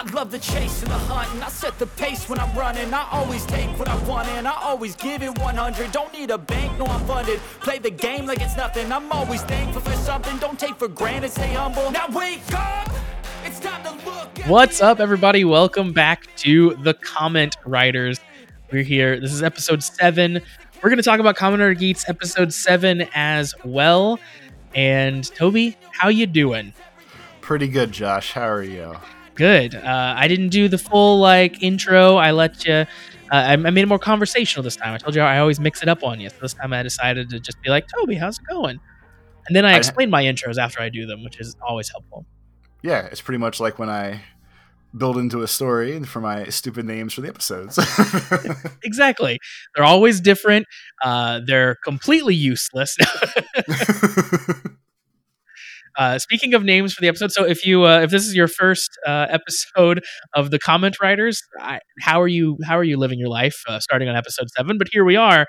I love the chase and the hunt, and I set the pace when I'm running. I always take what I want, and I always give it 100. Don't need a bank, no, I'm funded. Play the game like it's nothing. I'm always thankful for something. Don't take for granted, stay humble. Now wake up! It's time to look. at What's up, everybody? Welcome back to the Comment Riders. We're here. This is episode seven. We're going to talk about Kamen Rider Geats episode seven as well. And Toby, how you doing? Pretty good, Josh. How are you? Good. Uh, I didn't do the full like intro. I let you. Uh, I, I made it more conversational this time. I told you I always mix it up on you. So this time I decided to just be like, Toby, how's it going? And then I I- explain my intros after I do them, which is always helpful. Yeah, it's pretty much like when I build into a story for my stupid names for the episodes. Exactly. They're always different. Uh, they're completely useless. Uh, speaking of names for the episode, so if you uh, if this is your first uh, episode of the comment riders, I, how are you how are you living your life? Uh, starting on episode seven, but here we are.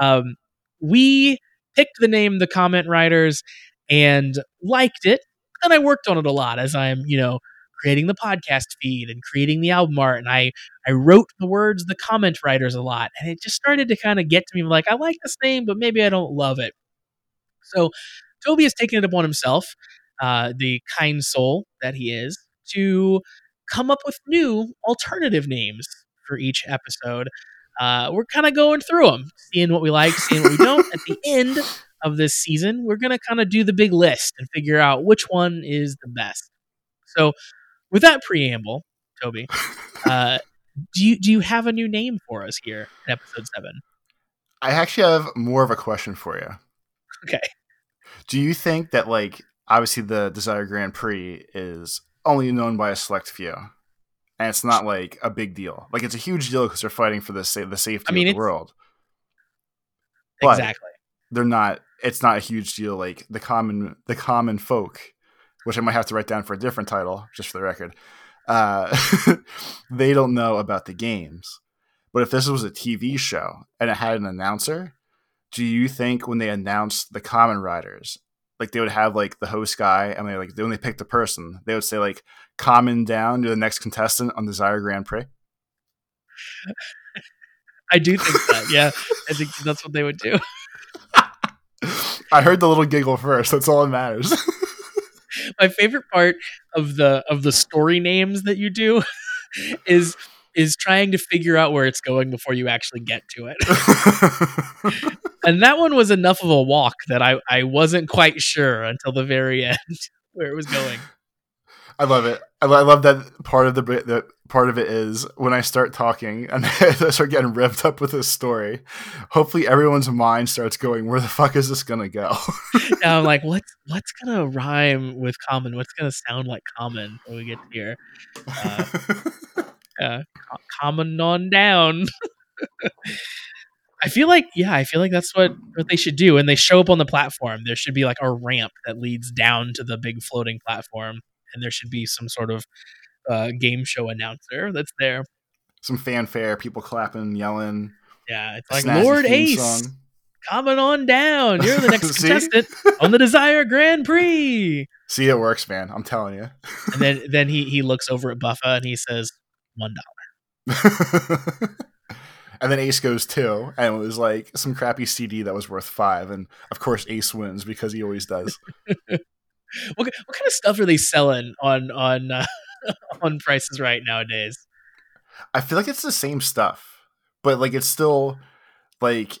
Um, we picked the name the comment riders and liked it, and I worked on it a lot as I'm you know creating the podcast feed and creating the album art, and I I wrote the words the comment riders a lot, and it just started to kind of get to me like I like this name, but maybe I don't love it. So Toby has taken it upon himself, uh, the kind soul that he is, to come up with new alternative names for each episode. Uh, we're kind of going through them, seeing what we like, seeing what we don't. At the end of this season, we're going to kind of do the big list and figure out which one is the best. So, with that preamble, Toby, uh, do you do you have a new name for us here in episode seven? I actually have more of a question for you. Okay. Do you think that, like, obviously the Desire Grand Prix is only known by a select few? And it's not like a big deal. Like it's a huge deal because they're fighting for the sa- the safety I mean, of the world. But- exactly. they're not it's not a huge deal like the common the common folk which i might have to write down for a different title just for the record uh, they don't know about the games but if this was a tv show and it had an announcer do you think when they announced the common riders like they would have like the host guy and they like when they picked the person they would say like common down to the next contestant on desire grand prix I do think that. Yeah, I think that's what they would do. i heard the little giggle first that's all that matters my favorite part of the of the story names that you do is is trying to figure out where it's going before you actually get to it. And that one was enough of a walk that I I wasn't quite sure until the very end where it was going. I love it. I, love that part of the that part of it is when I start talking and I start getting revved up with this story. Hopefully, everyone's mind starts going, "Where the fuck is this gonna go?" I'm like, what's what's gonna rhyme with common? What's gonna sound like common when we get here? Uh, uh, co- common on down. I feel like, yeah, I feel like that's what what they should do. And they show up on the platform. There should be like a ramp that leads down to the big floating platform, and there should be some sort of uh, game show announcer that's there. Some fanfare, people clapping, yelling. Yeah, it's like Lord Ace, song. coming on down. You're the next contestant on the Desire Grand Prix. See, it works, man. I'm telling you. And then then he he looks over at Buffa and he says, one dollar. and then Ace goes two, and it was like some crappy CD that was worth five, and of course Ace wins because he always does. What, what kind of stuff are they selling on on uh, on prices right nowadays? I feel like it's the same stuff, but like it's still like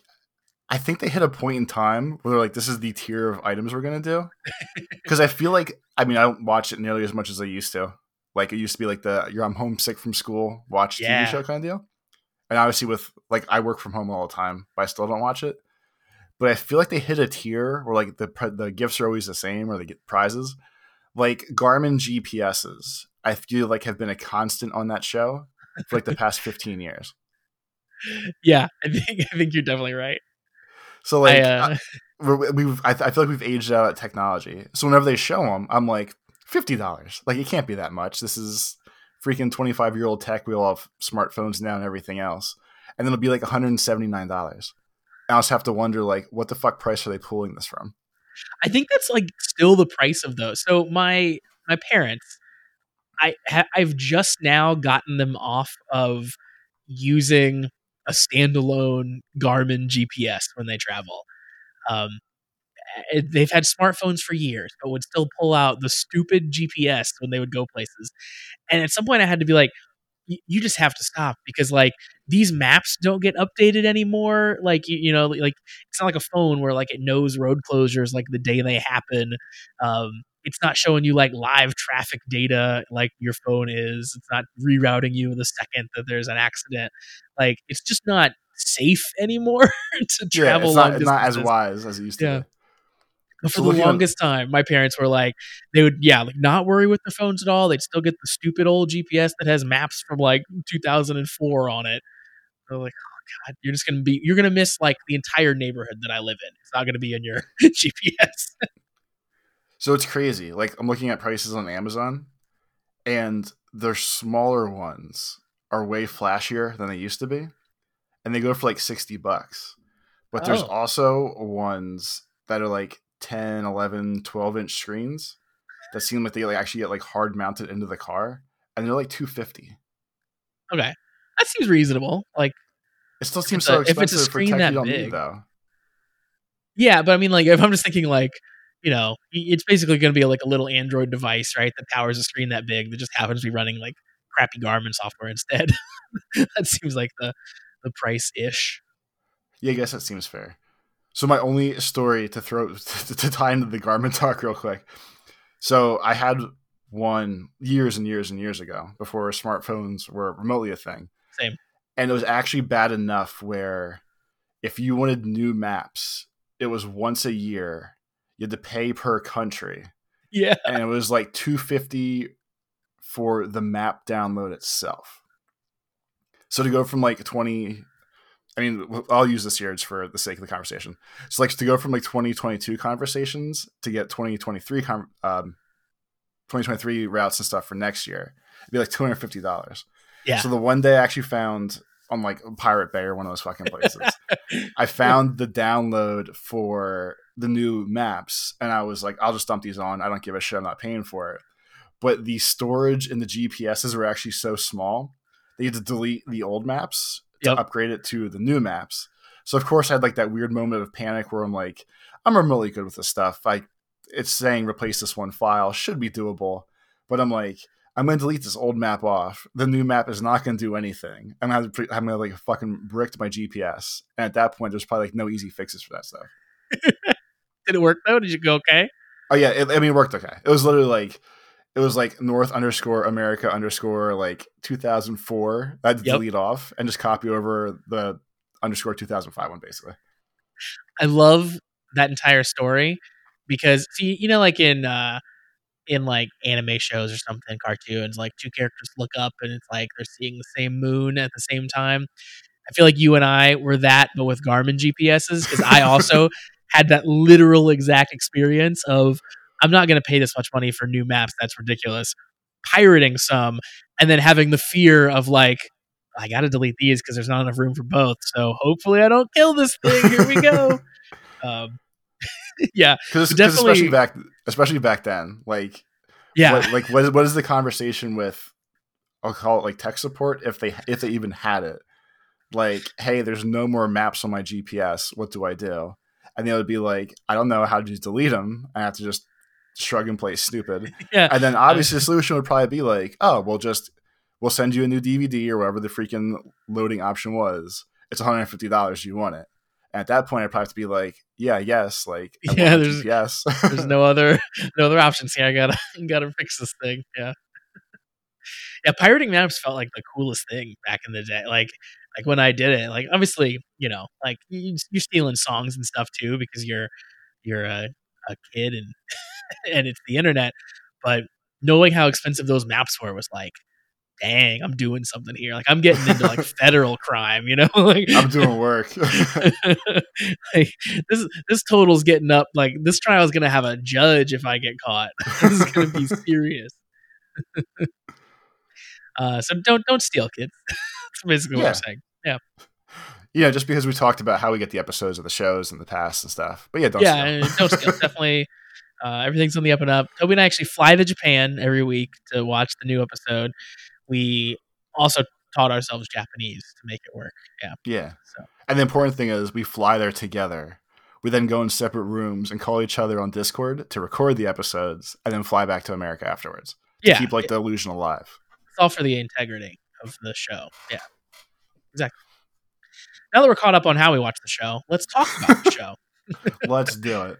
I think they hit a point in time where they're like, this is the tier of items we're gonna do. Because I feel like I mean I don't watch it nearly as much as I used to. Like it used to be like the you're I'm homesick from school, watch Yeah. TV show kind of deal. And obviously with like I work from home all the time, but I still don't watch it. But I feel like they hit a tier where like the the gifts are always the same or they get prizes. Like Garmin GPSs, I feel like have been a constant on that show for like the past 15 years. Yeah, I think I think you're definitely right. So like I, uh, I- we've I, I feel like we've aged out at technology. So whenever they show them, I'm like fifty dollars. Like it can't be that much. This is freaking 25 year old tech. We all have smartphones now and everything else. And then it'll be like 179 dollars. I also have to wonder like what the fuck price are they pulling this from? I think that's like still the price of those. So my my parents, I I've just now gotten them off of using a standalone Garmin GPS when they travel. Um, they've had smartphones for years, but would still pull out the stupid GPS when they would go places. And at some point, I had to be like, you just have to stop because like these maps don't get updated anymore. Like you, you know like it's not like a phone where like it knows road closures like the day they happen. Um it's not showing you like live traffic data like your phone is. It's not rerouting you the second that there's an accident. Like it's just not safe anymore to travel yeah, it's not, not as wise as it used to yeah. be but for so the longest on- time, my parents were like, they would, yeah, like not worry with the phones at all. They'd still get the stupid old GPS that has maps from like 2004 on it. They're like, oh god, you're just gonna be, you're gonna miss like the entire neighborhood that I live in. It's not gonna be in your GPS. so it's crazy. Like I'm looking at prices on Amazon, and their smaller ones are way flashier than they used to be, and they go for like 60 bucks. But there's oh. also ones that are like 10 11 12 inch screens that seem like they like actually get like hard mounted into the car and they're like 250 okay. That seems reasonable like it still seems so a, expensive if it's a screen that big need, though. Yeah but i mean like if i'm just thinking like you know it's basically going to be like a little android device right that powers a screen that big that just happens to be running like crappy garmin software instead. That seems like the the price ish yeah i guess that seems fair so my only story to throw to, to tie into the Garmin talk real quick. So I had one years and years and years ago before smartphones were remotely a thing. Same. And it was actually bad enough where if you wanted new maps, it was once a year. You had to pay per country. Yeah. And it was like 250 for the map download itself. So to go from like 20 I mean, I'll use this year just for the sake of the conversation. So, like, to go from like 2022 conversations to get 2023 um, 2023 routes and stuff for next year, it'd be like two hundred fifty dollars. Yeah. So the one day I actually found on like Pirate Bay or one of those fucking places, I found the download for the new maps, and I was like, I'll just dump these on. I don't give a shit. I'm not paying for it. But the storage in the GPSs were actually so small, they had to delete the old maps to yep. upgrade it to the new maps. So of course I had like that weird moment of panic where I'm like, I'm really good with this stuff. Like it's saying replace this one file should be doable, but I'm like, I'm going to delete this old map off. The new map is not going to do anything. I'm going to have to like fucking bricked my GPS. And at that point, there's probably like no easy fixes for that stuff. Did it work though? Did you go okay? Oh yeah, it, I mean, it worked okay. It was literally like it was like North underscore America underscore like 2004. I had to yep. delete off and just copy over the underscore 2005 one basically. I love that entire story because see, you know, like in uh in like anime shows or something, cartoons, like two characters look up and it's like they're seeing the same moon at the same time. I feel like you and I were that, but with Garmin GPSs, because I also had that literal exact experience of I'm not going to pay this much money for new maps. That's ridiculous. Pirating some and then having the fear of like, I got to delete these because there's not enough room for both. So hopefully I don't kill this thing. Here we go. um, yeah, because especially back, especially back then, like, yeah, what, like what is, what is the conversation with? I'll call it like tech support if they if they even had it. Like, hey, there's no more maps on my GPS. What do I do? And they would be like, I don't know how to just delete them. I have to just shrug and play stupid. yeah. And then obviously the solution would probably be like, oh, we'll just we'll send you a new DVD or whatever the freaking loading option was. It's $150. You want it. And at that point, I'd probably have to be like, yeah, yes, like, I yeah, there's yes, there's no other no other options here. I gotta gotta fix this thing. Yeah, yeah. Pirating maps felt like the coolest thing back in the day. Like like when I did it. Like obviously, you know, like you're stealing songs and stuff too because you're you're a, a kid and and it's the internet. But knowing how expensive those maps were was like, dang, I'm doing something here. Like I'm getting into like federal crime, you know? like I'm doing work. like this this total's getting up. Like this trial is gonna have a judge if I get caught. this is gonna be serious. uh, so don't don't steal, kids. That's basically yeah. what I'm saying. Yeah. Yeah, just because we talked about how we get the episodes of the shows in the past and stuff. But yeah, don't yeah, steal. don't steal. Definitely Uh, everything's on the up and up. Toby and I actually fly to Japan every week to watch the new episode. We also taught ourselves Japanese to make it work. Yeah. Yeah. So. And the important thing is we fly there together. We then go in separate rooms and call each other on Discord to record the episodes and then fly back to America afterwards. To Yeah. keep like the illusion alive. It's all for the integrity of the show. Yeah. Exactly. Now that we're caught up on how we watch the show, let's talk about the show. Let's do it.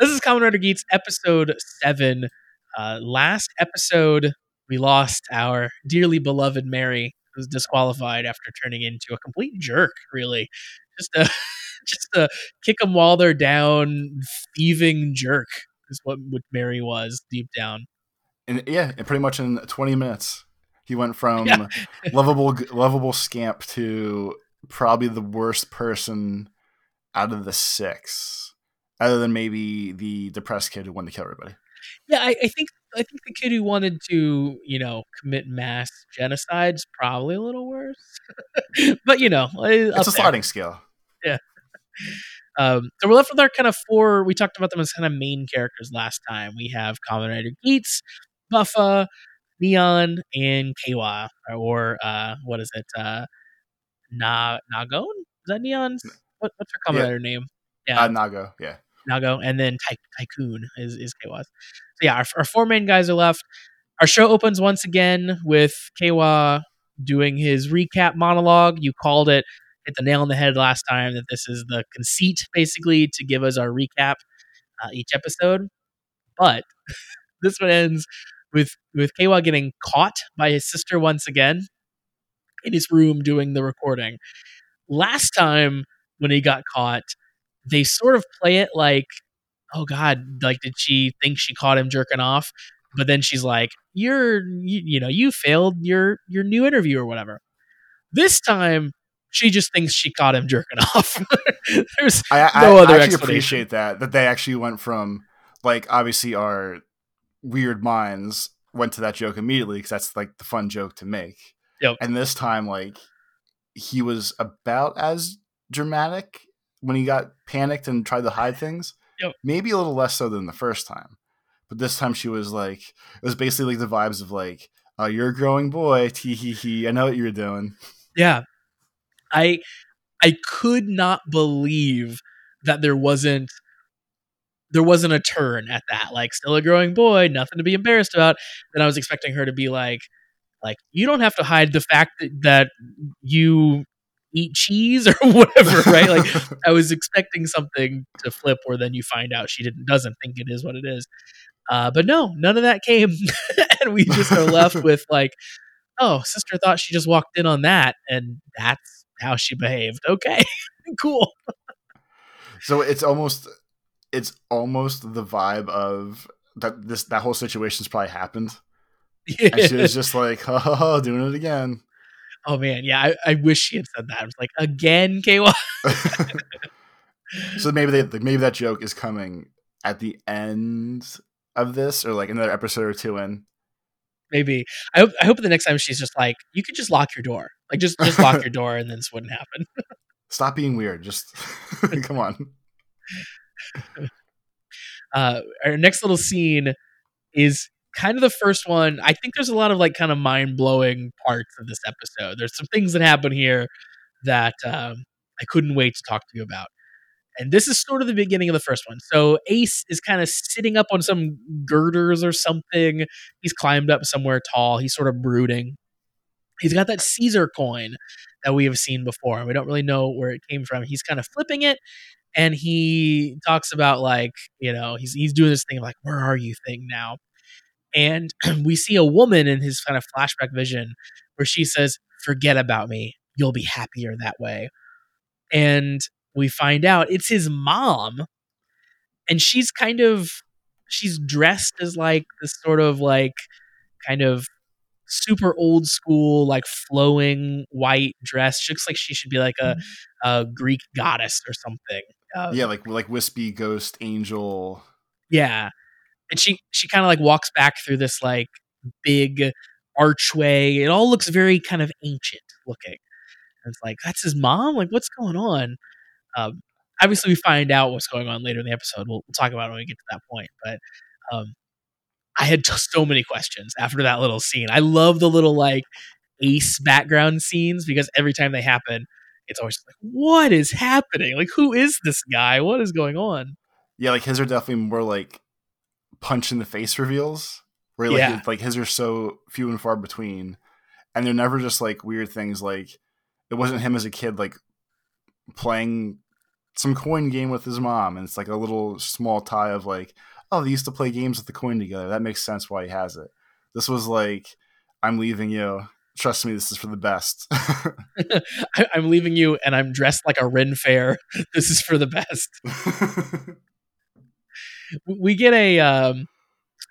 This is Kamen Rider Geats episode seven. Uh, last episode, we lost our dearly beloved Mary, who was disqualified after turning into a complete jerk. Really, just a just a kick them while they're down, thieving jerk is what what Mary was deep down. And yeah, and pretty much in 20 minutes, he went from Yeah. lovable lovable scamp to probably the worst person out of the six, other than maybe the depressed kid who wanted to kill everybody. Yeah, I, I think I think the kid who wanted to you know commit mass genocide's probably a little worse, but you know It's a sliding scale. Yeah. Um, so we're left with our kind of four. We talked about them as kind of main characters last time. We have Kamen Rider Geats, Buffa, Neon, and Kawa, or uh, what is it? Uh, Na Nagon? Is that Neon's? What, what's her Kamen Yeah. Name? Yeah, Uh, Nago, yeah. Nago, and then Ty- Tycoon is is Kawa's. So yeah, our, our four main guys are left. Our show opens once again with Kawa doing his recap monologue. You called it, hit the nail on the head last time that this is the conceit basically to give us our recap uh, each episode. But this one ends with with Kawa getting caught by his sister once again in his room doing the recording. Last time when he got caught, they sort of play it like, oh god, like did she think she caught him jerking off? But then she's like, "You're, you, you know, you failed your your new interview or whatever." This time, she just thinks she caught him jerking off. There's I, I, No I other actually appreciate that that they actually went from like obviously our weird minds went to that joke immediately because that's like the fun joke to make. Yep. And this time, like he was about as dramatic when he got panicked and tried to hide things. Yep. Maybe a little less so than the first time, but this time she was like it was basically like the vibes of like, "Oh, you're a growing boy, tee hee hee. I know what you're doing." Yeah. I I could not believe that there wasn't there wasn't a turn at that. Like still a growing boy, nothing to be embarrassed about. Then I was expecting her to be like like you don't have to hide the fact that, that you eat cheese or whatever, right? Like I was expecting something to flip where then you find out she didn't doesn't think it is what it is. Uh, but no, none of that came, and we just are left with like, oh, sister thought she just walked in on that, and that's how she behaved. Okay, cool. So it's almost it's almost the vibe of that this that whole situation's probably happened. And she was just like, oh, doing it again. oh man, yeah, I, I wish she had said that. I was like, again, KY. so maybe they like, maybe that joke is coming at the end of this or like another episode or two in. Maybe I hope I hope the next time she's just like, you could just lock your door, like just just lock your door, and then this wouldn't happen. Stop being weird. Just come on. uh, our next little scene is kind of the first one. I think there's a lot of like kind of mind blowing parts of this episode. There's some things that happen here that um, I couldn't wait to talk to you about. And this is sort of the beginning of the first one. So Ace is kind of sitting up on some girders or something. He's climbed up somewhere tall. He's sort of brooding. He's got that Caesar coin that we have seen before, we don't really know where it came from. He's kind of flipping it, and he talks about like you know he's he's doing this thing like where are you thing now and we see a woman in his kind of flashback vision where she says forget about me you'll be happier that way and we find out it's his mom and she's kind of she's dressed as like this sort of like kind of super old school like flowing white dress she looks like she should be like a, a greek goddess or something uh, Yeah, like like wispy ghost angel. yeah. And she she kind of like walks back through this like big archway. It all looks very kind of ancient looking. And it's like that's his mom. Like what's going on? Um, obviously we find out what's going on later in the episode. We'll, we'll talk about it when we get to that point. But um, I had just so many questions after that little scene. I love the little like ace background scenes because every time they happen, it's always like, what is happening? Like, who is this guy? What is going on? Yeah, like his are definitely more like punch in the face reveals. Where like Yeah. like his are so few and far between, and they're never just like weird things. Like it wasn't him as a kid like playing some coin game with his mom, and it's like a little small tie of like, oh, they used to play games with the coin together. That makes sense why he has it. This was like, I'm leaving you. Trust me, this is for the best. I'm leaving you, and I'm dressed like a Ren fair. This is for the best. We get a, um,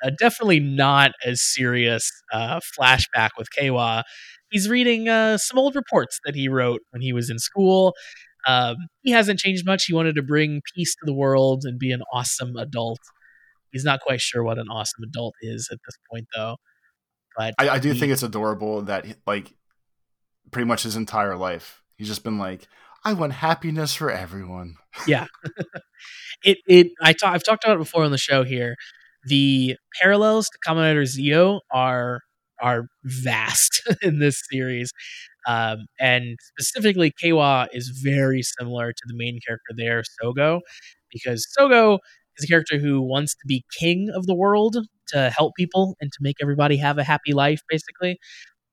a definitely not as serious uh, flashback with Kawa. He's reading uh, some old reports that he wrote when he was in school. Um, he hasn't changed much. He wanted to bring peace to the world and be an awesome adult. He's not quite sure what an awesome adult is at this point, though. But I, I do he- think it's adorable that he- like pretty much his entire life he's just been like, I want happiness for everyone. Yeah. it it I ta- I've talked about it before on the show here. The parallels to Kamen Zi-O are are vast in this series, um, and specifically Kawa is very similar to the main character there, Sogo, because Sogo is a character who wants to be king of the world to help people and to make everybody have a happy life, basically,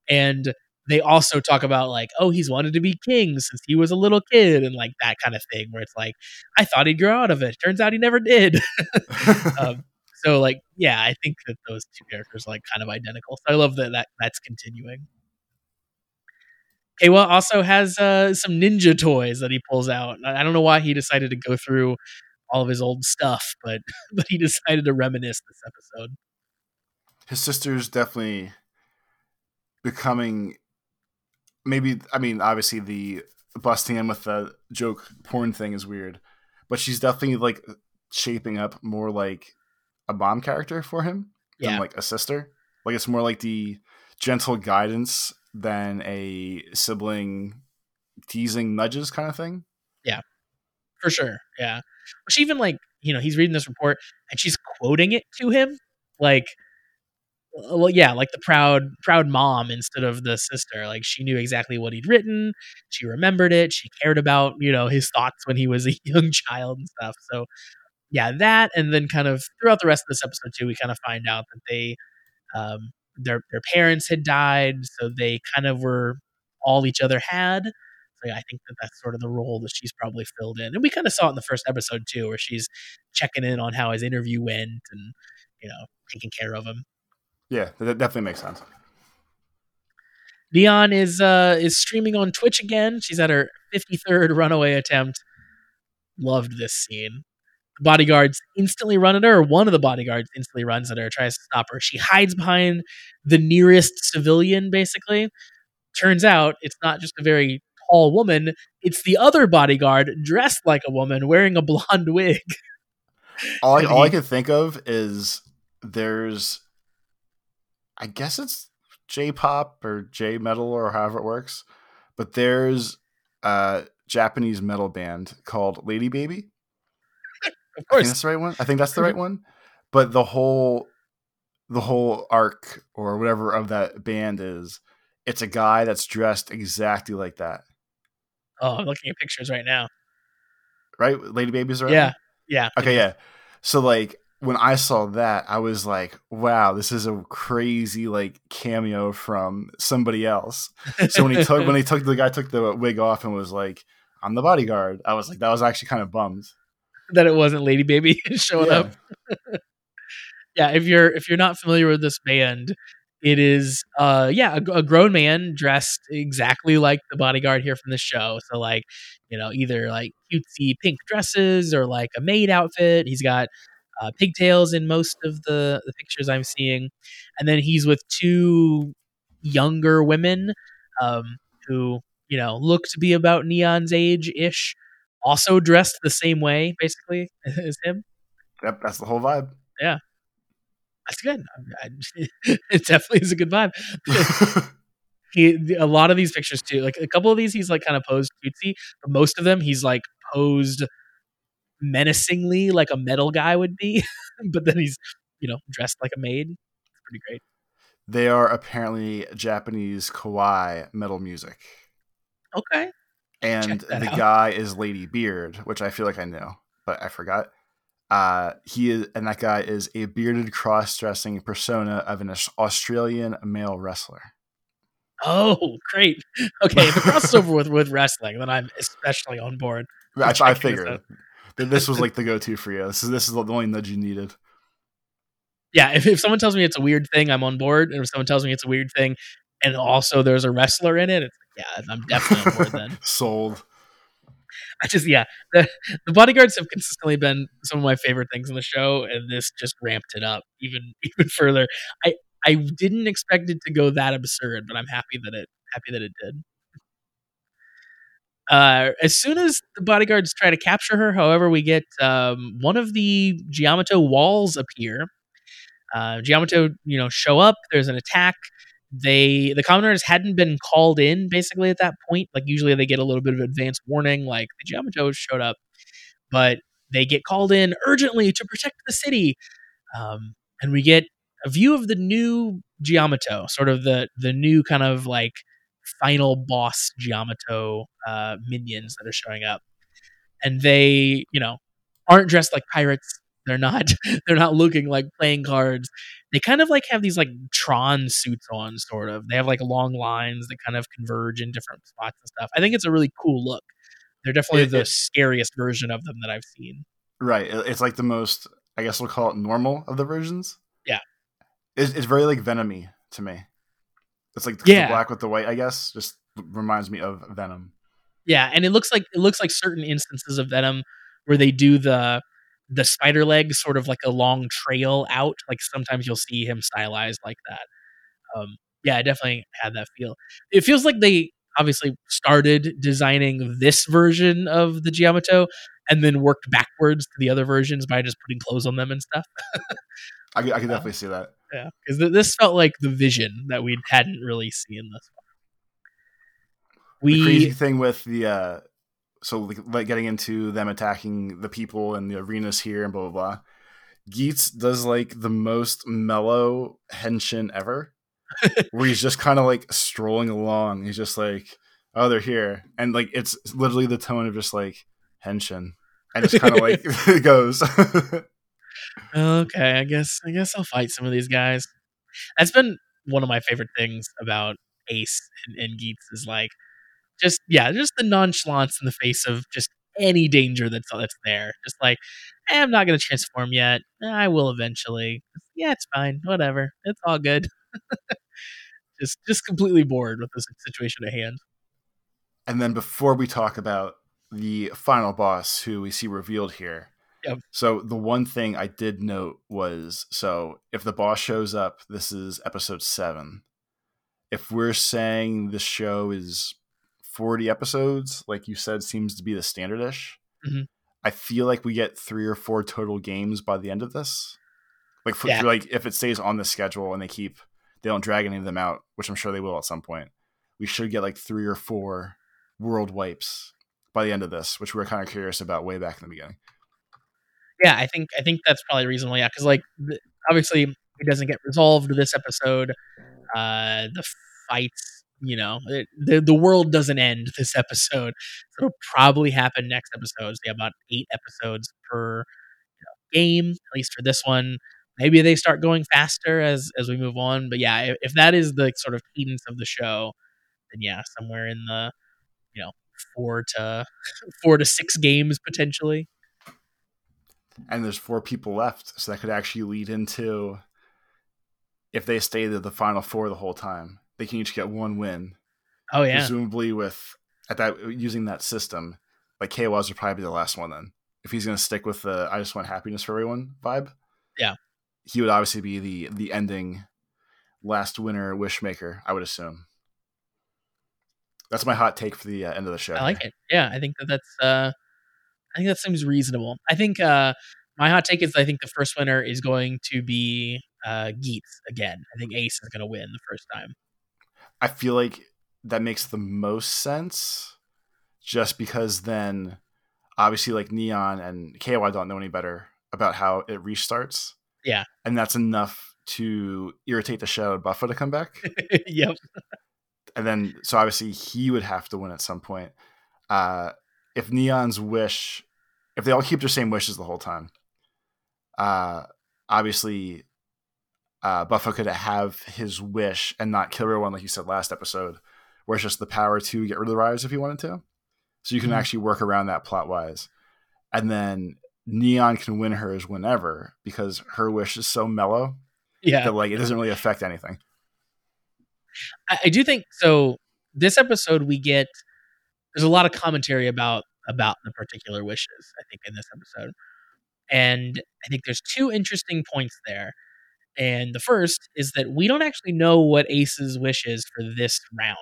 and they also talk about like, oh, he's wanted to be king since he was a little kid, and like that kind of thing, where it's like, I thought he'd grow out of it. Turns out he never did. um, so like, yeah, I think that those two characters are like kind of identical. So I love that, that that's continuing. Kawa also has uh, some ninja toys that he pulls out. I I don't know why he decided to go through all of his old stuff, but but he decided to reminisce this episode. his sister's definitely becoming maybe I mean obviously the busting him with the joke porn thing is weird, but she's definitely like shaping up more like a mom character for him than like a sister. Like it's more like the gentle guidance than a sibling teasing nudges kind of thing. Yeah. For sure. Yeah. She even like, you know, he's reading this report and she's quoting it to him. Like well, yeah, like the proud proud mom instead of the sister. Like she knew exactly what he'd written. She remembered it. She cared about, you know, his thoughts when he was a young child and stuff. So yeah, that and then kind of throughout the rest of this episode too, we kind of find out that they um their their parents had died, so they kind of were all each other had. So yeah, I think that that's sort of the role that she's probably filled in, and we kind of saw it in the first episode too, where she's checking in on how his interview went and you know taking care of him. Yeah, that definitely makes sense. Neon is uh is streaming on Twitch again. She's at her 53rd runaway attempt. Loved this scene. The bodyguards instantly run at her, or one of the bodyguards instantly runs at her, tries to stop her. She hides behind the nearest civilian, basically. Turns out it's not just a very tall woman, it's the other bodyguard dressed like a woman wearing a blonde wig. all I, all I could think of is there's I guess it's J pop or J metal or however it works, but there's a Japanese metal band called Lady Baby. Of I think course. that's the right one. I think that's the right one. But the whole the whole arc or whatever of that band is it's a guy that's dressed exactly like that. Oh, I'm looking at pictures right now. Right? Lady the right Yeah. Yeah. Okay, yeah. So like when I saw that, I was like, wow, this is a crazy like cameo from somebody else. So when he took when he took the guy took the wig off and was like, I'm the bodyguard, I was like, that was actually kind of bummed. that it wasn't Lady Baby showing Yeah. up. yeah, if you're if you're not familiar with this band, it is uh yeah a, a grown man dressed exactly like the bodyguard here from the show. So like you know either like cutesy pink dresses or like a maid outfit. He's got uh, pigtails in most of the the pictures I'm seeing, and then he's with two younger women um, who you know look to be about Neon's age ish. Also dressed the same way, basically, as him. Yep, that's the whole vibe. Yeah. That's good. I, I- it definitely is a good vibe. He a lot of these pictures too. Like a couple of these, he's like kind of posed cutesy, but most of them he's like posed menacingly like a metal guy would be, but then he's you know dressed like a maid. It's pretty great. They are apparently Japanese kawaii metal music. Okay. And the out. guy is Lady Beard, which I feel like I know, but I forgot. Uh, he is, and that guy is a bearded cross-dressing persona of an Australian male wrestler. Oh, great! Okay, if it crosses over with with wrestling, then I'm especially on board. I, I figured this was like the go-to for you. This is this is the only nudge you needed. Yeah, if, if someone tells me it's a weird thing, I'm on board, and if someone tells me it's a weird thing, and also there's a wrestler in it, yeah, I'm definitely on board then. Sold. I just yeah, the the bodyguards have consistently been some of my favorite things in the show, and this just ramped it up even even further. I I didn't expect it to go that absurd, but I'm happy that it happy that it did. Uh, as soon as the bodyguards try to capture her, however, we get um, one of the Jyamato walls appear. Uh, Jyamato, you know, show up. There's an attack they the commoners hadn't been called in basically at that point. Like usually they get a little bit of advance warning, like the Jyamatos showed up, but they get called in urgently to protect the city. Um, and we get a view of the new Jyamato, sort of the the new kind of like final boss Jyamato uh, minions that are showing up, and they you know aren't dressed like pirates. They're not they're not looking like playing cards they kind of like have these like Tron suits on, sort of. They have like long lines that kind of converge in different spots and stuff. I think it's a really cool look. They're definitely it, the it, scariest version of them that I've seen. Right. It's like the most, I guess we'll call it normal of the versions. Yeah. It's, it's very like Venomy to me. It's like yeah. the black with the white, I guess, just reminds me of Venom. Yeah, and it looks like it looks like certain instances of Venom where they do the the spider leg sort of like a long trail out. Like sometimes you'll see him stylized like that. Um, yeah, I definitely had that feel. It feels like they obviously started designing this version of the Jyamato and then worked backwards to the other versions by just putting clothes on them and stuff. I, I can uh, definitely uh, see that. Yeah, because th- this felt like the vision that we hadn't really seen this far. We, the crazy thing with the uh, so like getting into them attacking the people and the arenas here and blah blah blah. Geats does like the most mellow henshin ever, where he's just kind of like strolling along. He's just like, "Oh, they're here," and like it's literally the tone of just like henshin, and it's kind of like it goes. okay, I guess I guess I'll fight some of these guys. That's been one of my favorite things about Ace and, and Geats is like just yeah, just the nonchalance in the face of just any danger that's that's there. Just like eh, I'm not to transform yet. I will eventually. Yeah, it's fine. Whatever. It's all good. just just completely bored with this situation at hand. And then before we talk about the final boss who we see revealed here. Yep. So the one thing I did note was so if the boss shows up, this is episode 7. If we're saying the show is 40 episodes, like you said, seems to be the standardish. Mm-hmm. I feel like we get three or four total games by the end of this. Like, for, yeah. like if it stays on the schedule and they keep, they don't drag any of them out, which I'm sure they will at some point. We should get like three or four world wipes by the end of this, which we are kind of curious about way back in the beginning. Yeah, I think I think that's probably reasonable. Yeah, because like obviously it doesn't get resolved this episode. Uh, the fights you know, it, the the world doesn't end this episode. So it'll probably happen next episode. They have about eight episodes per you know, game, at least for this one. Maybe they start going faster as as we move on. But yeah, if, if that is the sort of cadence of the show, then yeah, somewhere in the you know four to four to six games potentially. And there's four people left, so that could actually lead into if they stay to the final four the whole time they can each get one win. Oh yeah. Presumably with at that using that system, like KOS would probably be the last one then. If he's gonna stick with the I just want happiness for everyone vibe. Yeah. He would obviously be the the ending last winner wishmaker, I would assume. That's my hot take for the uh, end of the show. I like it. Yeah, I think that that's uh I think that seems reasonable. I think uh my hot take is I think the first winner is going to be uh Geats again. I think Ace is going to win the first time. I feel like that makes the most sense just because then obviously like Neon and KY don't know any better about how it restarts. Yeah. And that's enough to irritate the shadow Buffa to come back. yep. and then so obviously he would have to win at some point. Uh if Neon's wish if they all keep their same wishes the whole time, uh obviously uh Buffa could have his wish and not kill everyone like you said last episode, where it's just the power to get rid of the Rise if he wanted to. So you can Mhm. actually work around that plot wise. And then Neon can win hers whenever because her wish is so mellow Yeah. that like it doesn't really affect anything. I, I do think so. This episode, we get there's a lot of commentary about about the particular wishes. I think in this episode, and I think there's two interesting points there. And the first is that we don't actually know what Ace's wish is for this round.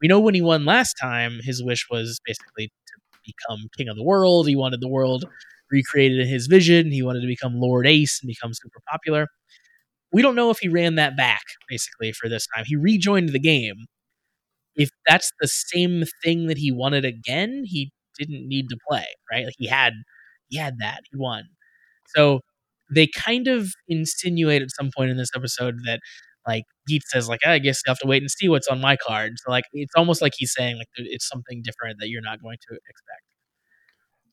We know when he won last time, his wish was basically to become king of the world. He wanted the world recreated in his vision. He wanted to become Lord Ace and become super popular. We don't know if he ran that back basically for this time. He rejoined the game. If that's the same thing that he wanted again, he didn't need to play, right? Like he had he had that. He won. So they kind of insinuate at some point in this episode that like Geet says like I guess you have to wait and see what's on my card. So like it's almost like he's saying like it's something different that you're not going to expect.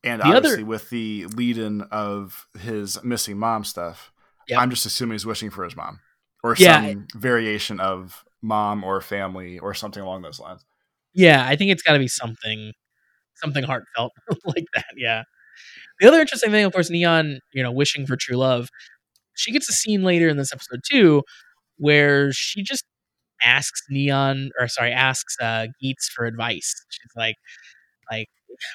And The other- obviously, with the lead in of his missing mom stuff, Yep. I'm just assuming he's wishing for his mom or Yeah. some variation of mom or family or something along those lines. Yeah, I think it's got to be something, something heartfelt like that. Yeah. The other interesting thing, of course, Neon, you know, wishing for true love. She gets a scene later in this episode too, where she just asks Neon, or sorry, asks uh, Geats for advice. She's like, like,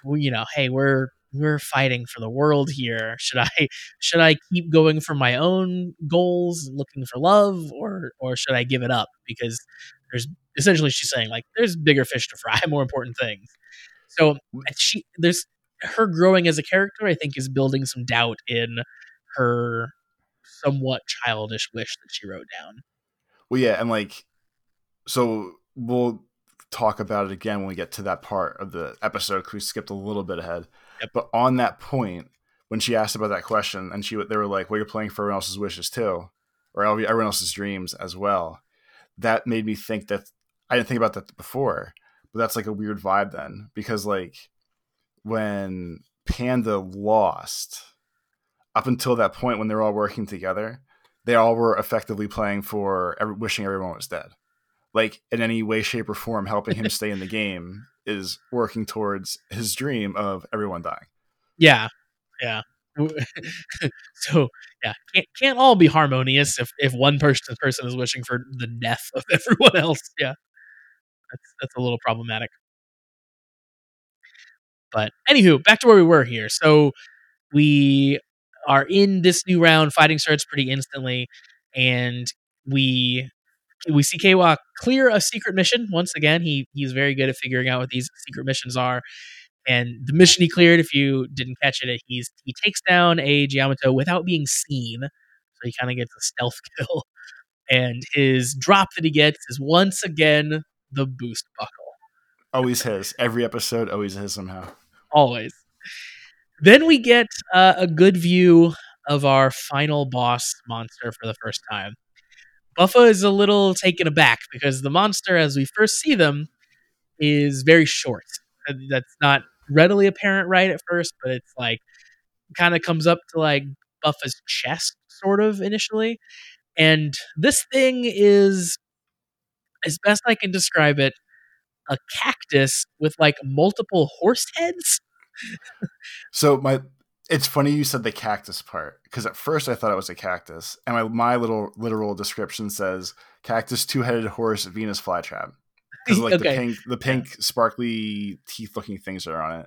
well, you know, hey, we're we're fighting for the world here. Should I should I keep going for my own goals, looking for love, or or should I give it up because there's essentially she's saying like there's bigger fish to fry, more important things. So she there's her growing as a character. I think is building some doubt in her somewhat childish wish that she wrote down. Well, yeah, and like, so we'll talk about it again when we get to that part of the episode because we skipped a little bit ahead. Yep. But on that point, when she asked about that question, and she they were like, "Well, you're playing for everyone else's wishes too, or everyone else's dreams as well." That made me think that I didn't think about that before, that's like a weird vibe then because like when Panda lost, up until that point when they're all working together, they all were effectively playing for every, wishing everyone was dead. Like in any way, shape, or form, helping him stay in the game is working towards his dream of everyone dying. Yeah, yeah. so yeah, can't can't all be harmonious if if one person person is wishing for the death of everyone else. Yeah, that's that's a little problematic. But anywho, back to where we were here. So we are in this new round. Fighting starts pretty instantly, and we we see Kawa clear a secret mission once again. He he's very good at figuring out what these secret missions are. And the mission he cleared, if you didn't catch it, he's he takes down a Jyamato without being seen. So he kind of gets a stealth kill. And his drop that he gets is once again the boost buckle. Always his. Every episode, always his somehow. Always. Then we get uh, a good view of our final boss monster for the first time. Buffa is a little taken aback because the monster, as we first see them, is very short. Uh, That's not readily apparent right at first, but it's like kind of comes up to like Buffa's chest, sort of initially. And this thing is, as best I can describe it, a cactus with like multiple horse heads. So my, it's funny you said the cactus part because at first I thought it was a cactus, and my my little literal description says cactus two headed horse Venus flytrap because like the pink the pink sparkly teeth looking things that are on it.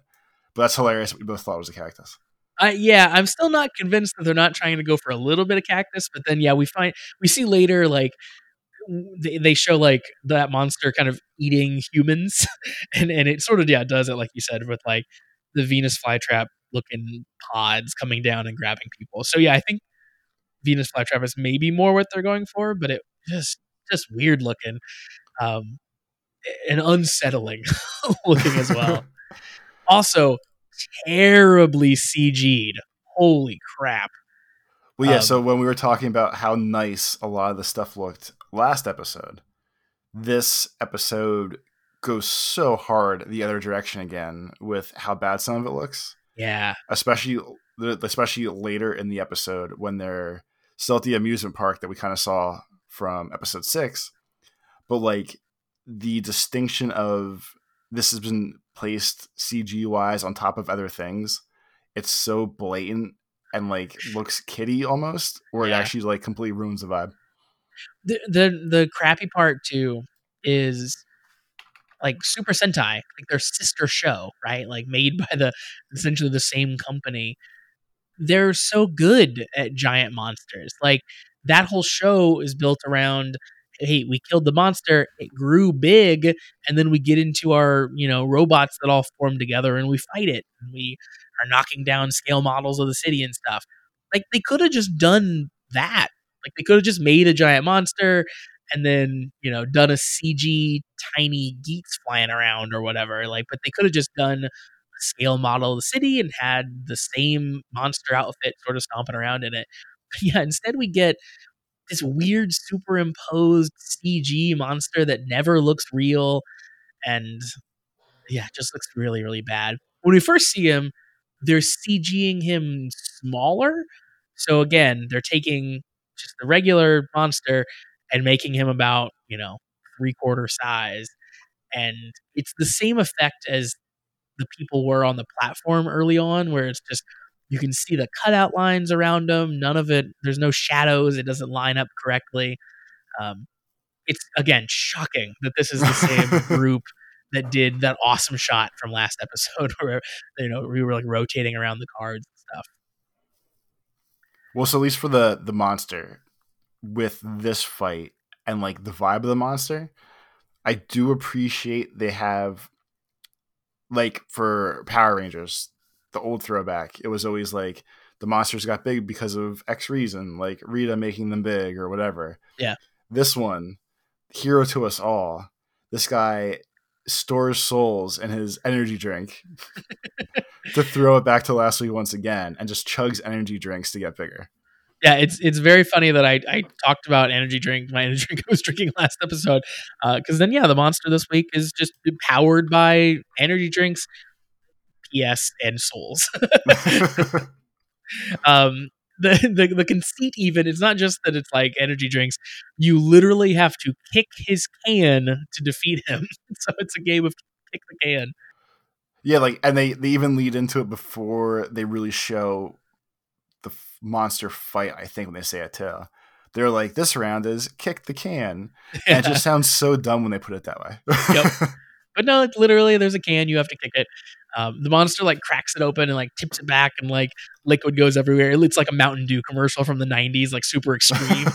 But that's hilarious. We both thought it was a cactus. Uh, yeah, I'm still not convinced that they're not trying to go for a little bit of cactus, but then yeah, we find we see later like they, they show like that monster kind of eating humans, and and it sort of yeah does it like you said with like the Venus flytrap looking pods coming down and grabbing people. So yeah, I think Venus flytrap is maybe more what they're going for, but it just just weird looking, um, and unsettling looking as well. also terribly CG'd. Holy crap. Well, yeah. Um, so when we were talking about how nice a lot of the stuff looked last episode, this episode goes so hard the other direction again with how bad some of it looks. Yeah. Especially, especially later in the episode when they're still at the amusement park that we kind of saw from episode six, but like the distinction of this has been placed CG wise on top of other things. It's so blatant and like looks kiddie almost, or it actually like completely ruins the vibe. The the crappy part too is like Super Sentai, like their sister show, right? Like made by the essentially the same company. They're so good at giant monsters. Like that whole show is built around hey, we killed the monster, it grew big, and then we get into our, you know, robots that all form together and we fight it. And we are knocking down scale models of the city and stuff. Like they could have just done that. Like they could have just made a giant monster and then, you know, done a CG tiny geeks flying around or whatever. Like, but they could have just done a scale model of the city and had the same monster outfit sort of stomping around in it. But yeah, instead we get this weird superimposed CG monster that never looks real and yeah, just looks really, really bad. When we first see him, they're CGing him smaller. So again, they're taking just the regular monster and making him about, you know, three quarter size. And it's the same effect as the people were on the platform early on, where it's just you can see the cutout lines around them. None of it, there's no shadows. It doesn't line up correctly. Um, it's again shocking that this is the same group that did that awesome shot from last episode where you know we were like rotating around the cards and stuff. Well, so at least for the the monster with this fight and like the vibe of the monster, I do appreciate they have like for Power Rangers, the old throwback. It was always like the monsters got big because of X reason, like Rita making them big or whatever. Yeah. This one, hero to us all. This guy stores souls in his energy drink to throw it back to last week once again and just chugs energy drinks to get bigger. Yeah, it's it's very funny that I, I talked about energy drink, my energy drink I was drinking last episode, because then yeah, the monster this week is just powered by energy drinks, PS and souls. um, the, the the conceit even it's not just that it's like energy drinks. You literally have to kick his can to defeat him. so it's a game of kick the can. Yeah, like, and they they even lead into it before they really show the f- monster fight. I think when they say it too, they're like, "This round is kick the can," and it just sounds so dumb when they put it that way. Yep. But no, like literally, there's a can. You have to kick it. Um, the monster like cracks it open and like tips it back, and like liquid goes everywhere. It's like a Mountain Dew commercial from the '90s, like super extreme.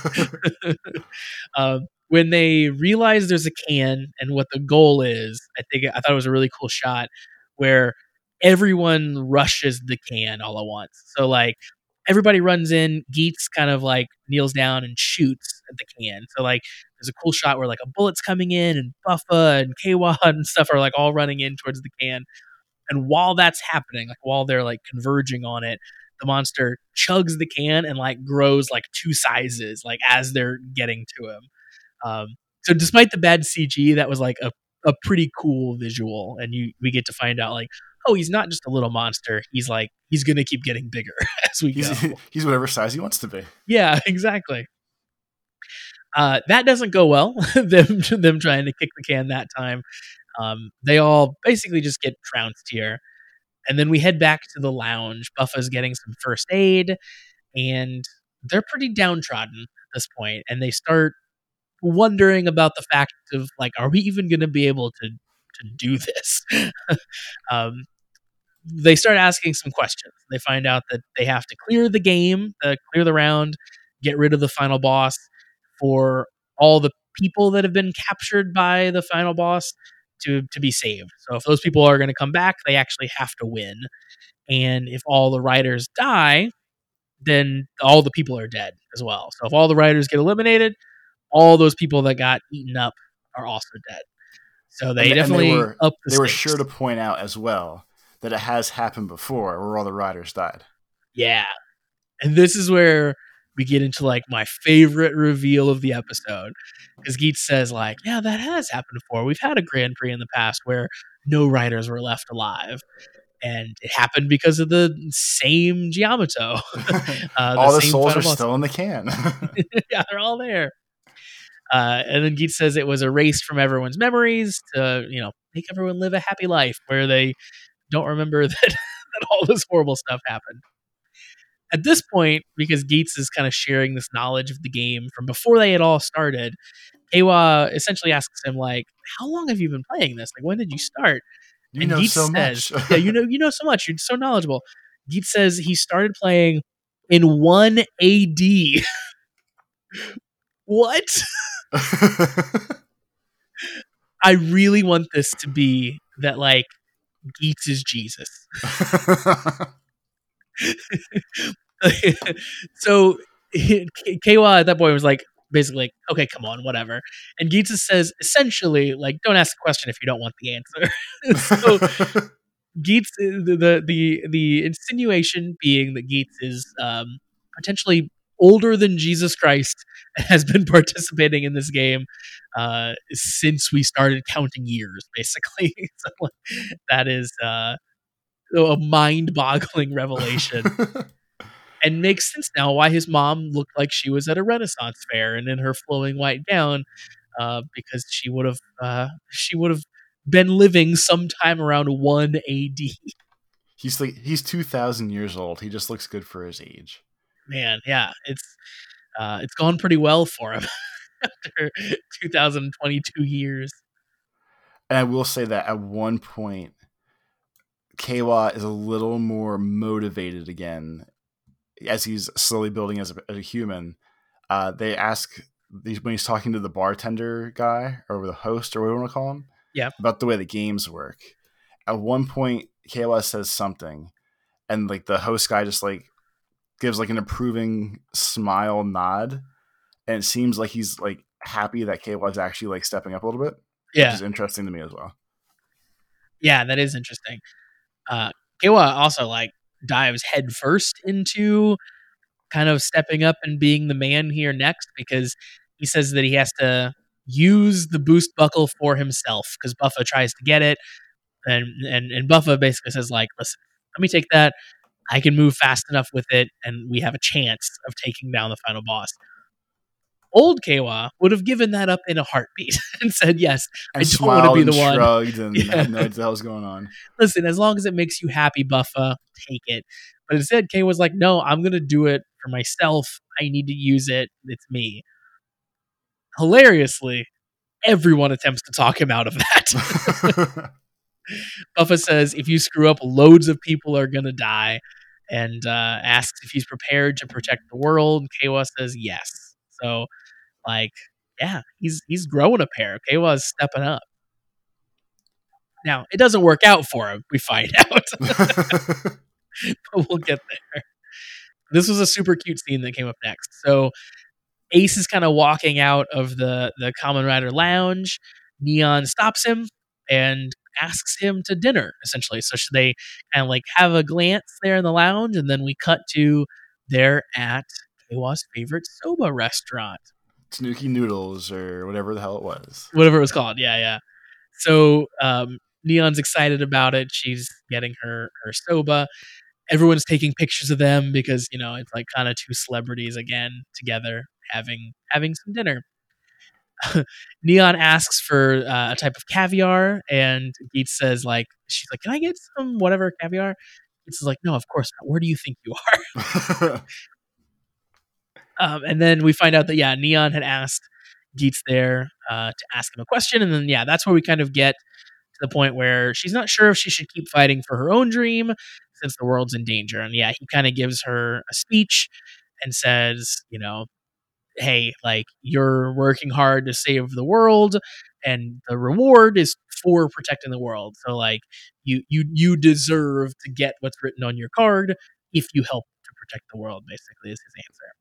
um, when they realize there's a can and what the goal is, I think I thought it was a really cool shot where everyone rushes the can all at once. So like everybody runs in. Geats kind of like kneels down and shoots at the can. So like there's a cool shot where like a bullet's coming in and Buffa and Kwad and stuff are like all running in towards the can. And while that's happening, like while they're like converging on it, the monster chugs the can and like grows like two sizes, like as they're getting to him. Um, so despite the bad CG, that was like a, a pretty cool visual, and you we get to find out like, oh, he's not just a little monster. He's like he's gonna keep getting bigger as we go. he's he's whatever size he wants to be. Yeah, exactly. Uh, that doesn't go well. them them trying to kick the can that time. Um, they all basically just get trounced here, and then we head back to the lounge. Buffa's getting some first aid, and they're pretty downtrodden at this point, and they start wondering about the fact of like, are we even going to be able to to do this? um, they start asking some questions. They find out that they have to clear the game, uh, clear the round, get rid of the final boss for all the people that have been captured by the final boss to to be saved. So if those people are going to come back, they actually have to win. And if all the riders die, then all the people are dead as well. So if all the riders get eliminated, all those people that got eaten up are also dead. So they And- and they definitely were- up the They were sure to point out as well that it has happened before, where all the riders died. Yeah. And this is where we get into like my favorite reveal of the episode. Because Geats says, like, yeah, that has happened before. We've had a Grand Prix in the past where no riders were left alive. And it happened because of the same Jyamato. uh, the all the souls are still in the can. yeah, they're all there. Uh, and then Geats says it was erased from everyone's memories to, you know, make everyone live a happy life where they don't remember that, that all this horrible stuff happened. At this point, because Geats is kind of sharing this knowledge of the game from before they had all started, Kawa essentially asks him, like, how long have you been playing this? Like, when did you start? You and know Geats so says, much. yeah, you know, you know so much. You're so knowledgeable. Geats says he started playing in one AD. what? I really want this to be that like Geats is Jesus. so Kawa at that point was like basically like, okay, come on, whatever. And Geats says essentially like, don't ask a question if you don't want the answer. so Geats the, the the the insinuation being that Geats is um, potentially older than Jesus Christ has been participating in this game uh, since we started counting years, basically. so, like, that is uh, a mind-boggling revelation. and makes sense now why his mom looked like she was at a Renaissance fair and in her flowing white gown, uh, because she would have uh, she would have been living sometime around one A.D. He's like he's two thousand years old. He just looks good for his age man, yeah, it's uh, it's gone pretty well for him after 2022 years. And I will say that at one point, Kawa is a little more motivated again as he's slowly building as a, as a human. Uh, they ask these when he's talking to the bartender guy or the host or whatever you want to call him, yeah, about the way the games work. At one point, Kawa says something, and like the host guy just like gives like an approving smile nod, and it seems like he's like happy that Kawa's actually like stepping up a little bit. Yeah, which is interesting to me as well. Yeah, that is interesting. Uh, Kawa also like dives headfirst into kind of stepping up and being the man here next because he says that he has to use the boost buckle for himself because Buffa tries to get it and and and Buffa basically says like listen let me take that I can move fast enough with it, and we have a chance of taking down the final boss. Old Kawa would have given that up in a heartbeat and said, "Yes, and I don't want to be the one." Shrugged and yeah. had no idea what was going on. Listen, as long as it makes you happy, Buffa, take it. But instead, Kay was like, "No, I'm going to do it for myself. I need to use it. It's me." Hilariously, everyone attempts to talk him out of that. Buffa says if you screw up, loads of people are gonna die, and uh, asks if he's prepared to protect the world. Kawa says yes. So, like, yeah, he's he's growing a pair. Kawa's stepping up. Now it doesn't work out for him. We find out, but we'll get there. This was a super cute scene that came up next. So Ace is kind of walking out of the the Common Rider lounge. Neon stops him and asks him to dinner essentially. So should they kind of like have a glance there in the lounge, and then we cut to they're at Kawa's favorite soba restaurant, Tanuki Noodles or whatever the hell it was, whatever it was called. Yeah, yeah. So um, Neon's excited about it. She's getting her her soba. Everyone's taking pictures of them because you know it's like kind of two celebrities again together having having some dinner. Neon asks for uh, a type of caviar, and Geets says, like, she's like, can I get some whatever caviar? Geets is like, no, of course not. Where do you think you are? um, and then we find out that, yeah, Neon had asked Geets there uh, to ask him a question. And then, yeah, that's where we kind of get to the point where she's not sure if she should keep fighting for her own dream since the world's in danger. And yeah, he kind of gives her a speech and says, you know, hey, like you're working hard to save the world and the reward is for protecting the world. So like you you you deserve to get what's written on your card if you help to protect the world, basically is his answer.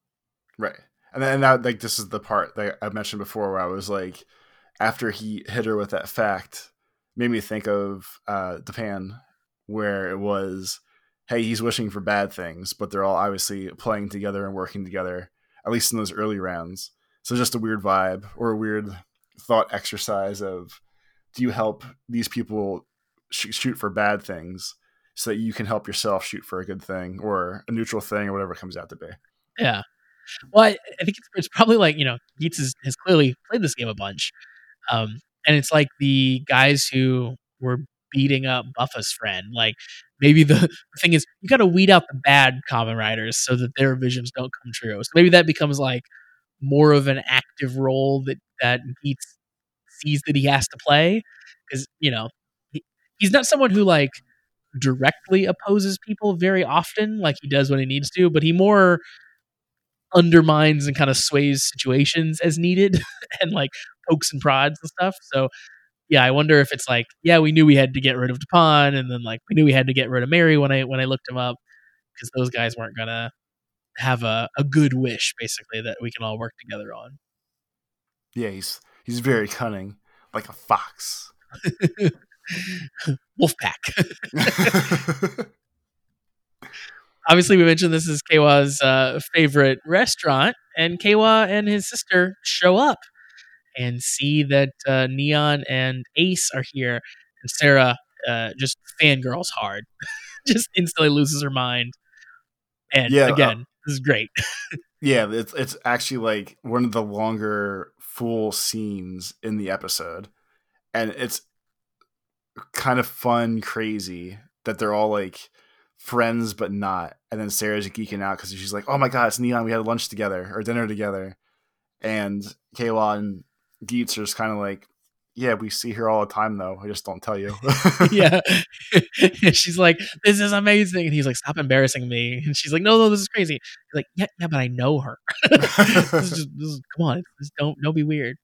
Right. And then that like this is the part that I mentioned before where I was like after he hit her with that fact made me think of uh Japan where it was, hey, he's wishing for bad things, but they're all obviously playing together and working together, at least in those early rounds. So just a weird vibe or a weird thought exercise of do you help these people sh- shoot for bad things so that you can help yourself shoot for a good thing or a neutral thing or whatever it comes out to be. Yeah. Well, I, I think it's, it's, probably like, you know, Geats has, has clearly played this game a bunch. Um, and it's like the guys who were beating up Buffa's friend. Like maybe the, the thing is you got to weed out the bad Kamen Riders so that their visions don't come true. So maybe that becomes like more of an active role that that Geats sees that he has to play because you know he, he's not someone who like directly opposes people very often like he does when he needs to, but he more undermines and kind of sways situations as needed and like pokes and prods and stuff. So yeah, I wonder if it's like, yeah, we knew we had to get rid of Da-Punk, and then like we knew we had to get rid of Merry when I when I looked him up because those guys weren't gonna have a, a good wish basically that we can all work together on. Yeah, he's he's very cunning, like a fox. Wolfpack. Obviously, we mentioned this is Keiwa's uh, favorite restaurant, and Keiwa and his sister show up and see that uh, Neon and Ace are here, and Sarah uh, just fangirls hard, just instantly loses her mind. And yeah, uh, again, this is great. yeah, it's it's actually like one of the longer full scenes in the episode, and it's kind of fun, crazy that they're all like friends but not. And then Sarah's geeking out because she's like, "Oh my god, it's Neon! We had lunch together or dinner together." And Keiwa just kind of like, yeah, we see her all the time though. I just don't tell you. yeah. she's like, this is amazing. And he's like, stop embarrassing me. And she's like, no, no, this is crazy. He's like, yeah, yeah, but I know her. this is just, this is, come on, just don't, don't be weird.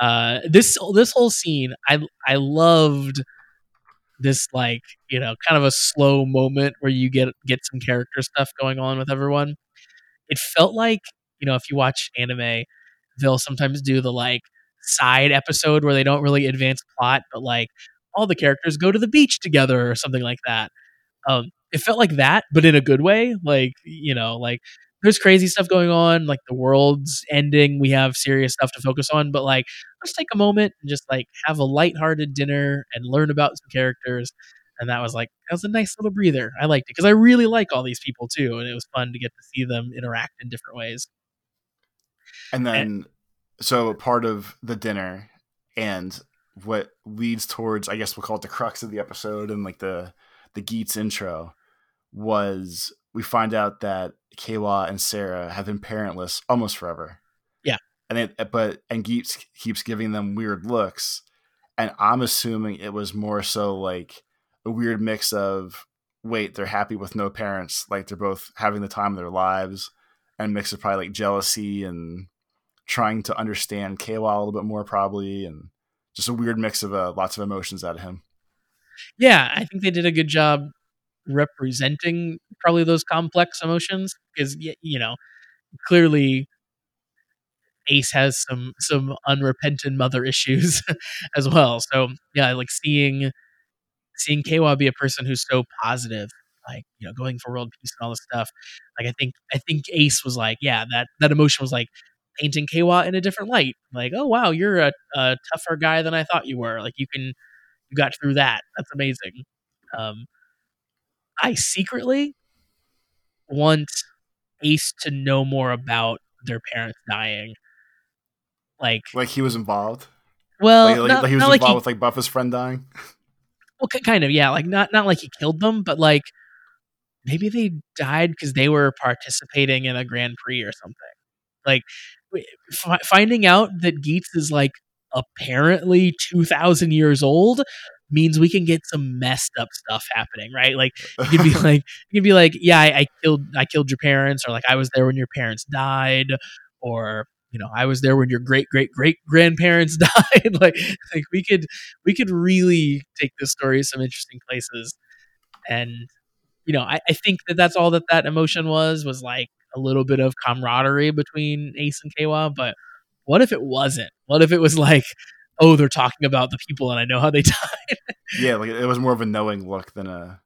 Uh, this, this whole scene, I, I loved this like, you know, kind of a slow moment where you get, get some character stuff going on with everyone. It felt like, you know, if you watch anime, they'll sometimes do the like side episode where they don't really advance plot, but like all the characters go to the beach together or something like that. Um, it felt like that, but in a good way. Like, you know, like there's crazy stuff going on, like the world's ending. We have serious stuff to focus on, but like, let's take a moment and just like have a lighthearted dinner and learn about some characters. And that was like, that was a nice little breather. I liked it because I really like all these people too. And it was fun to get to see them interact in different ways. And then, and, so part of the dinner and what leads towards, I guess we'll call it the crux of the episode and like the the Geats intro was we find out that Keiwa and Sarah have been parentless almost forever. Yeah, and it but and Geats keeps giving them weird looks, and I'm assuming it was more so like a weird mix of wait they're happy with no parents like they're both having the time of their lives and mix of probably like jealousy and trying to understand Keiwa a little bit more, probably, and just a weird mix of uh, lots of emotions out of him. Yeah, I think they did a good job representing probably those complex emotions because you know clearly Ace has some some unrepentant mother issues as well. So yeah, like seeing seeing Keiwa be a person who's so positive, like you know, going for world peace and all this stuff. Like I think I think Ace was like, yeah, that that emotion was like, painting Kawa in a different light. Like, oh wow, you're a, a, tougher guy than I thought you were. Like you can you got through that. That's amazing. Um, I secretly want Ace to know more about their parents dying. Like, like he was involved. Well, like, like, not, like he was involved like he, with like Buffa's friend dying. Well, kind of, yeah. Like not not like he killed them, but like maybe they died because they were participating in a Grand Prix or something. Like f- finding out that Geats is like apparently 2000 years old means we can get some messed up stuff happening, right? Like you can be like, you can be like, yeah, I, I, killed, I killed your parents, or like I was there when your parents died, or you know, I was there when your great great great grandparents died. like, like we could, we could really take this story some interesting places, and you know, I, I think that that's all that that emotion was was like a little bit of camaraderie between Ace and Keiwa, but what if it wasn't? What if it was like oh, they're talking about the people and I know how they died. yeah, like it was more of a knowing look than a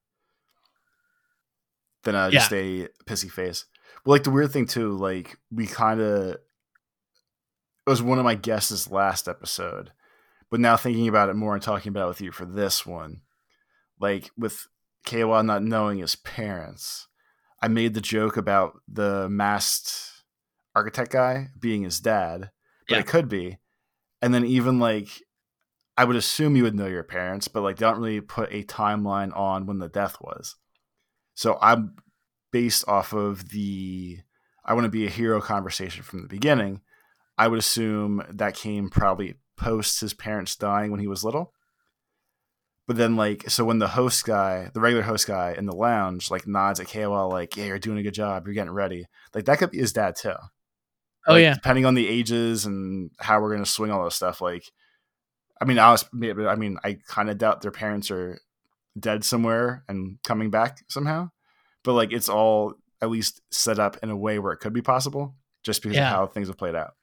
than a just a pissy face. Well, like the weird thing too, like we kind of it was one of my guesses last episode, but now thinking about it more and talking about it with you for this one, like with Keiwa not knowing his parents, I made the joke about the masked architect guy being his dad, but Yeah. it could be. And then even like I would assume you would know your parents, but like they don't really put a timeline on when the death was. So I'm based off of the I want to be a hero conversation from the beginning. I would assume that came probably post his parents dying when he was little. But then like so when the host guy, the regular host guy in the lounge, like nods at KOL like, Yeah, you're doing a good job, you're getting ready. Like that could be his dad too. Oh Like, yeah, depending on the ages and how we're gonna swing all this stuff. Like, I mean, I was, I mean, I kind of doubt their parents are dead somewhere and coming back somehow, but like it's all at least set up in a way where it could be possible, just because Yeah. of how things have played out.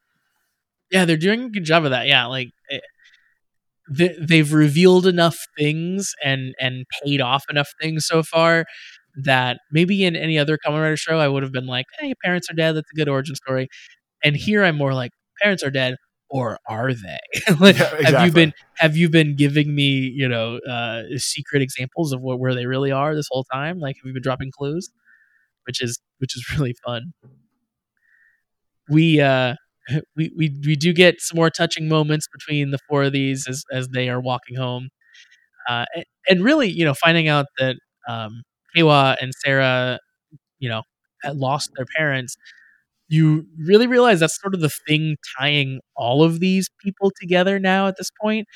yeah, they're doing a good job of that. Yeah, like they, they've revealed enough things and and paid off enough things so far that maybe in any other Kamen Rider show I would have been like, "Hey, parents are dead. That's a good origin story." And here I'm more like, "Parents are dead." Or are they? like, Yeah, Have you been have you been giving me you know uh, secret examples of what, where they really are this whole time? Like, have you been dropping clues? Which is which is really fun. We uh we, we we do get some more touching moments between the four of these as as they are walking home, uh, and, and really you know finding out that um, and Sarah you know had lost their parents. You really realize that's sort of the thing tying all of these people together now at this point.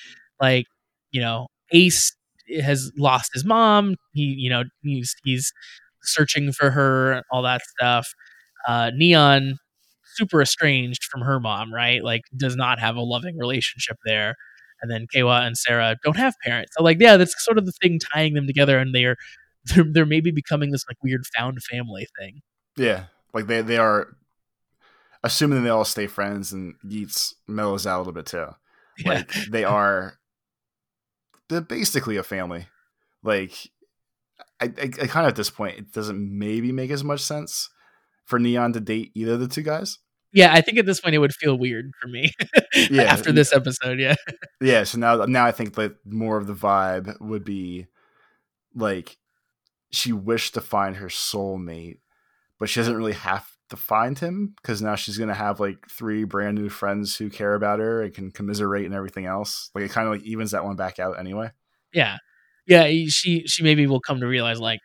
Like, you know, Ace has lost his mom. He, you know, he's he's searching for her, all that stuff. Uh, Neon, super estranged from her mom, right? Like, does not have a loving relationship there. And then Keiwa and Sarah don't have parents. So, like, yeah, that's sort of the thing tying them together, and they're they're, they're maybe becoming this like weird found family thing. Yeah, like they they are assuming they all stay friends, and Geats mellows out a little bit too. Yeah. Like they are, they're basically a family. Like I, I, I kind of at this point, it doesn't maybe make as much sense for Neon to date either of the two guys. Yeah, I think at this point it would feel weird for me. Yeah, after this episode, yeah. Yeah, so now now I think that more of the vibe would be like she wished to find her soulmate, but she doesn't really have to find him because now she's gonna have like three brand new friends who care about her and can commiserate and everything else. Like it kind of like evens that one back out anyway. Yeah. Yeah, she she maybe will come to realize like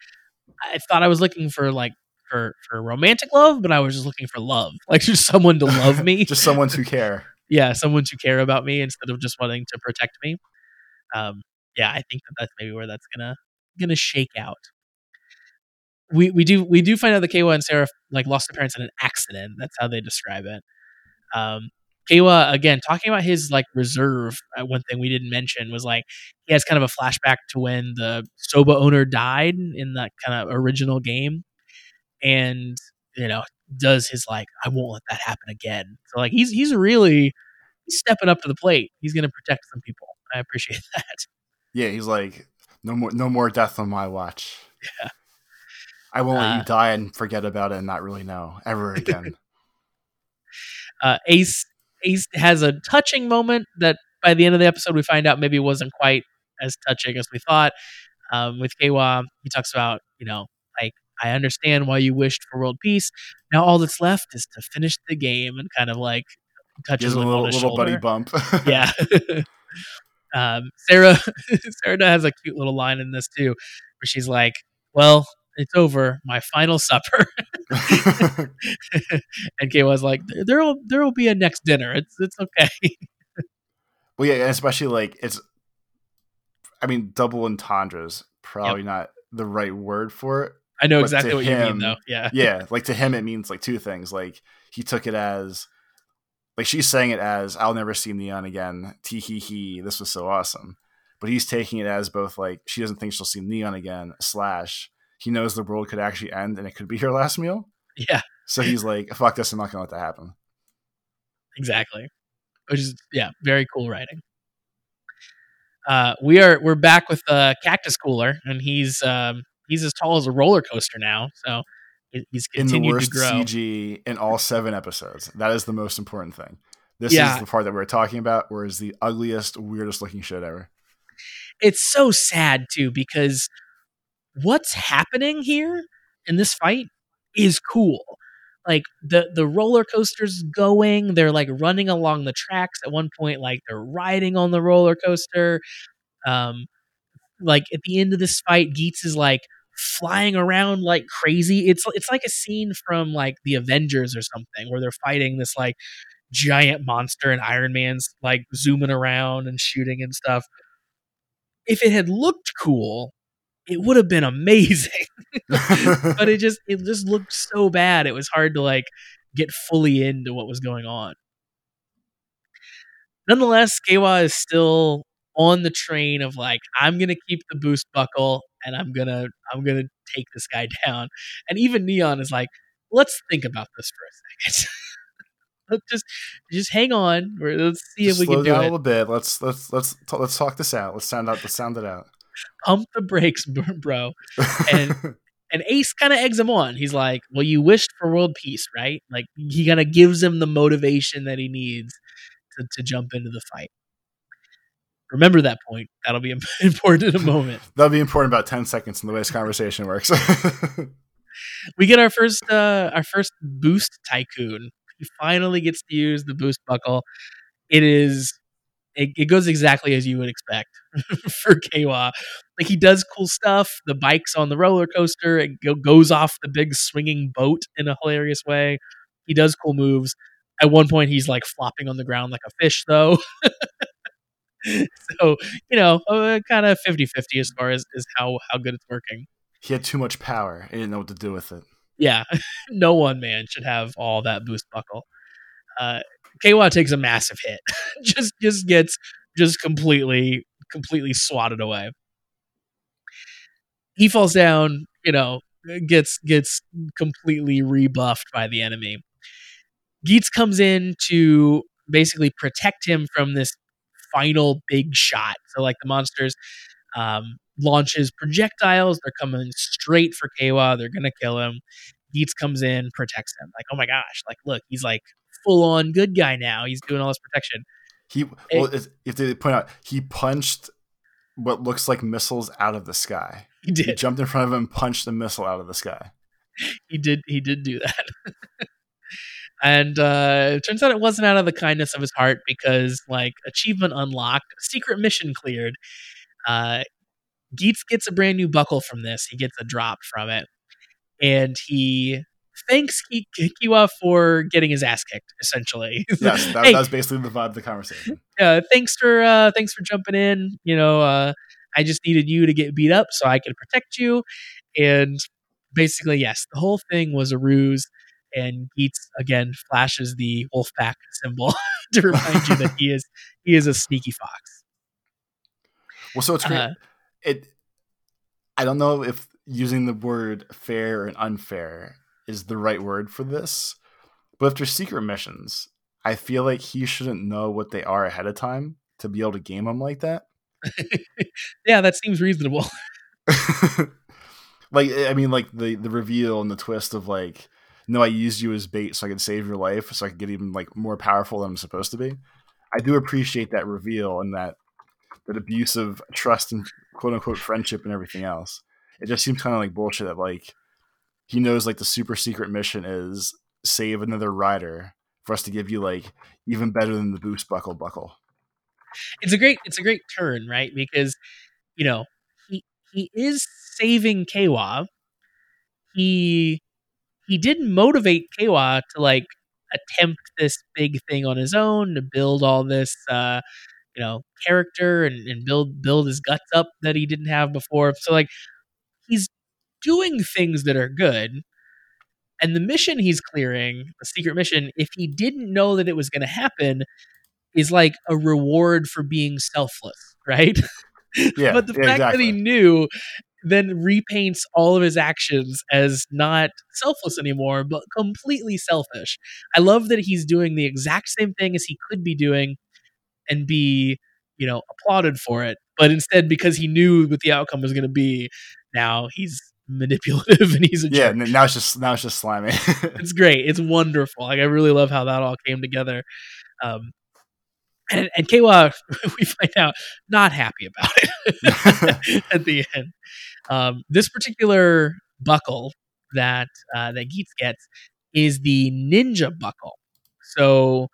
I thought I was looking for like for for romantic love, but I was just looking for love. Like just someone to love me. Just someone to care. yeah, someone to care about me instead of just wanting to protect me. Um, yeah, I think that that's maybe where that's gonna gonna shake out. We we do we do find out that Keiwa and Sarah like lost their parents in an accident. That's how they describe it. Um, Keiwa again talking about his like reserve. Uh, one thing we didn't mention was like he has kind of a flashback to when the Soba owner died in that kind of original game, and you know does his like I won't let that happen again. So like he's he's really he's stepping up to the plate. He's going to protect some people. I appreciate that. Yeah, he's like no more no more death on my watch. Yeah. I won't let Uh, you die and forget about it and not really know ever again. Uh, Ace Ace has a touching moment that by the end of the episode we find out maybe wasn't quite as touching as we thought. Um, with Keiwa, he talks about you know like I understand why you wished for world peace. Now all that's left is to finish the game and kind of like touches a little little buddy bump. yeah. um, Sarah Sarah has a cute little line in this too, where she's like, "Well, it's over, my final supper," and Kay was like, "There'll there'll be a next dinner. It's it's okay." Well, yeah, especially like it's. I mean, double entendres probably not the right word for it. I know But exactly what you mean, though. Yeah, Yeah, like to him, it means like two things. Like he took it as, like she's saying it as, "I'll never see Neon again." Tee hee hee. This was so awesome, but he's taking it as both like she doesn't think she'll see Neon again. Slash, he knows the world could actually end and it could be her last meal. yeah, So he's like, "Fuck this! I'm not gonna let that happen." exactly. Which is yeah, very cool writing. uh, we are we're back with uh, Cactus Cooler, and he's um, he's as tall as a roller coaster now. So he- he's in the worst to grow. CG in all seven episodes. That is the most important thing. This Yeah. is the part that we're talking about, where is the ugliest, weirdest looking shit ever. It's so sad too because what's happening here in this fight is cool. Like the the roller coaster's going, they're like running along the tracks. At one point, like they're riding on the roller coaster. Um, like at the end of this fight, Geets is like flying around like crazy. It's it's like a scene from like the Avengers or something where they're fighting this like giant monster and Iron Man's like zooming around and shooting and stuff. If it had looked cool, it would have been amazing. but it just it just looked so bad. It was hard to like get fully into what was going on. Nonetheless, Kawa is still on the train of like I'm gonna keep the boost buckle and I'm gonna I'm gonna take this guy down. And even Neon is like, let's think about this for a second. let's just just hang on. Let's see Just if we can do down a little bit. Let's let's let's t- let's talk this out. Let's sound out. Let's sound it out. Pump the brakes, bro. And- and Ace kind of eggs him on. He's like, "Well, you wished for world peace, right?" Like he kind of gives him the motivation that he needs to, to jump into the fight. Remember that point. That'll be important in a moment. That'll be important about ten seconds in the way this conversation works. We get our first uh, our first boost tycoon. He finally gets to use the boost buckle. It is it, it goes exactly as you would expect for Kawa. Like he does cool stuff. The bike's on the roller coaster. It go, goes off the big swinging boat in a hilarious way. He does cool moves. At one point, he's like flopping on the ground like a fish, though. so you know, uh, kind of 50-50 as far as, as how how good it's working. he had too much power. He didn't know what to do with it. Yeah, no one man should have all that boost buckle. Uh, Kawa takes a massive hit, just just gets just completely completely swatted away. He falls down, you know, gets gets completely rebuffed by the enemy. Geats comes in to basically protect him from this final big shot. So like the monsters um, launches projectiles. They're coming straight for Kawa. They're gonna kill him. Geats comes in, protects him. Like, oh my gosh! Like, look, he's like full on good guy now. He's doing all this protection. He well, you have to point out he punched what looks like missiles out of the sky. He He did. jumped in front of him and punched the missile out of the sky. He did. He did do that. and uh, it turns out it wasn't out of the kindness of his heart because, like, achievement unlocked, secret mission cleared. Uh, Geats gets a brand new buckle from this. He gets a drop from it, and he thanks Ki- Keiwa for getting his ass kicked. Essentially, Yes, that, Hey, that was basically the vibe of the conversation. uh, thanks for uh, thanks for jumping in. You know, uh, I just needed you to get beat up so I could protect you. And basically, yes, the whole thing was a ruse. And Geats again flashes the Wolfpack symbol to remind you that he is he is a sneaky fox. Well, so it's great. Uh, it. I don't know if using the word fair and unfair is the right word for this, but if they're secret missions, I feel like he shouldn't know what they are ahead of time to be able to game them like that. yeah, that seems reasonable. like I mean, like the the reveal and the twist of like, no, I used you as bait so I could save your life, so I could get even like more powerful than I'm supposed to be. I do appreciate that reveal and that that abuse of trust and quote unquote friendship and everything else. It just seems kind of like bullshit that like he knows like the super secret mission is save another rider for us to give you like even better than the boost buckle buckle. it's a great it's a great turn, right? Because you know he he is saving Kawa. He he didn't motivate Kawa to like attempt this big thing on his own to build all this uh you know character and, and build build his guts up that he didn't have before. So like he's doing things that are good. And the mission he's clearing, the secret mission, if he didn't know that it was going to happen, is like a reward for being selfless, right? Yeah, but the yeah, fact that he knew then repaints all of his actions as not selfless anymore, but completely selfish. I love that he's doing the exact same thing as he could be doing and be you know, applauded for it. But instead, because he knew what the outcome was going to be, now he's manipulative and he's a Yeah, jerk. now it's just now it's just slimy. It's great. It's wonderful. Like I really love how that all came together. Um, and and Keiwa, we find out not happy about it at the end. Um, this particular buckle that uh, that Geats gets is the ninja buckle. So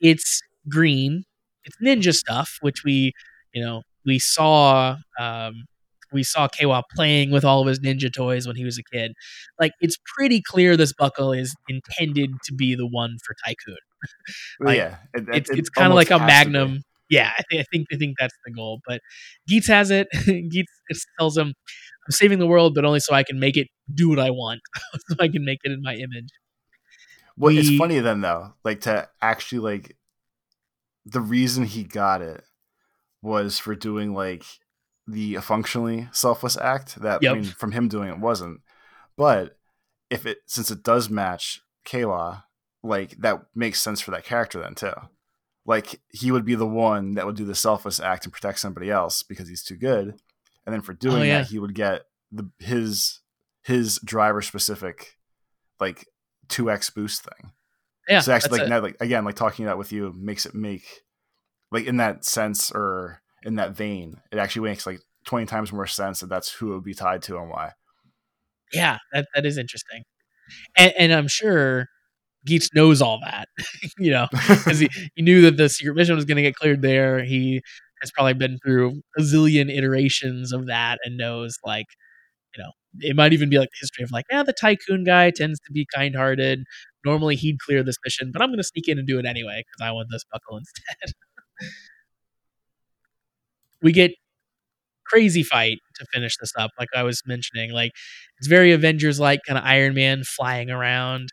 it's green. It's ninja stuff, which we you know we saw. Um, we saw Kawa playing with all of his ninja toys when he was a kid. Like it's pretty clear this buckle is intended to be the one for Tycoon. Like, yeah, it, it- It's it it's kind of like a almost has to be. magnum. Yeah, I think I think I think that's the goal. But Geats has it. Geats tells him, "I'm saving the world, but only so I can make it do what I want, so I can make it in my image." Well, it's funny then though, like to actually like the reason he got it was for doing like the functionally selfless act that Yep. I mean from him doing it wasn't. But if it since it does match Keiwa, like that makes sense for that character then too. Like he would be the one that would do the selfless act and protect somebody else because he's too good. And then for oh, doing Oh, yeah. that, he would get the his his driver specific like two X boost thing. Yeah, so actually, like now, like again, like talking that with you makes it make like in that sense or in that vein, it actually makes like twenty times more sense that that's who it would be tied to and why. yeah, that that is interesting, and, and I'm sure Geats knows all that, you know, because he, he knew that the secret mission was going to get cleared there. He has probably been through a zillion iterations of that and knows like, you know, it might even be like the history of like, yeah, the tycoon guy tends to be kind hearted. Normally he'd clear this mission, but I'm going to sneak in and do it anyway because I want this buckle instead. we get crazy fight to finish this up, like I was mentioning. Like it's very Avengers like, kind of Iron Man flying around.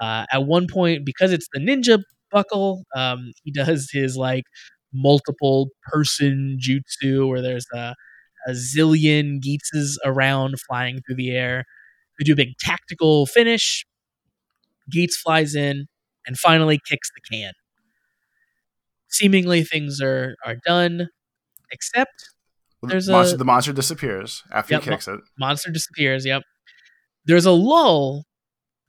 Uh, at one point, because it's the ninja buckle, um, he does his like multiple person jutsu where there's a, a zillion Geatses around flying through the air. We do a big tactical finish. Geats flies in and finally kicks the can. Seemingly things are are done, except There's the, monster, a- the monster disappears after Yep, he kicks it. monster disappears. Yep. There's a lull,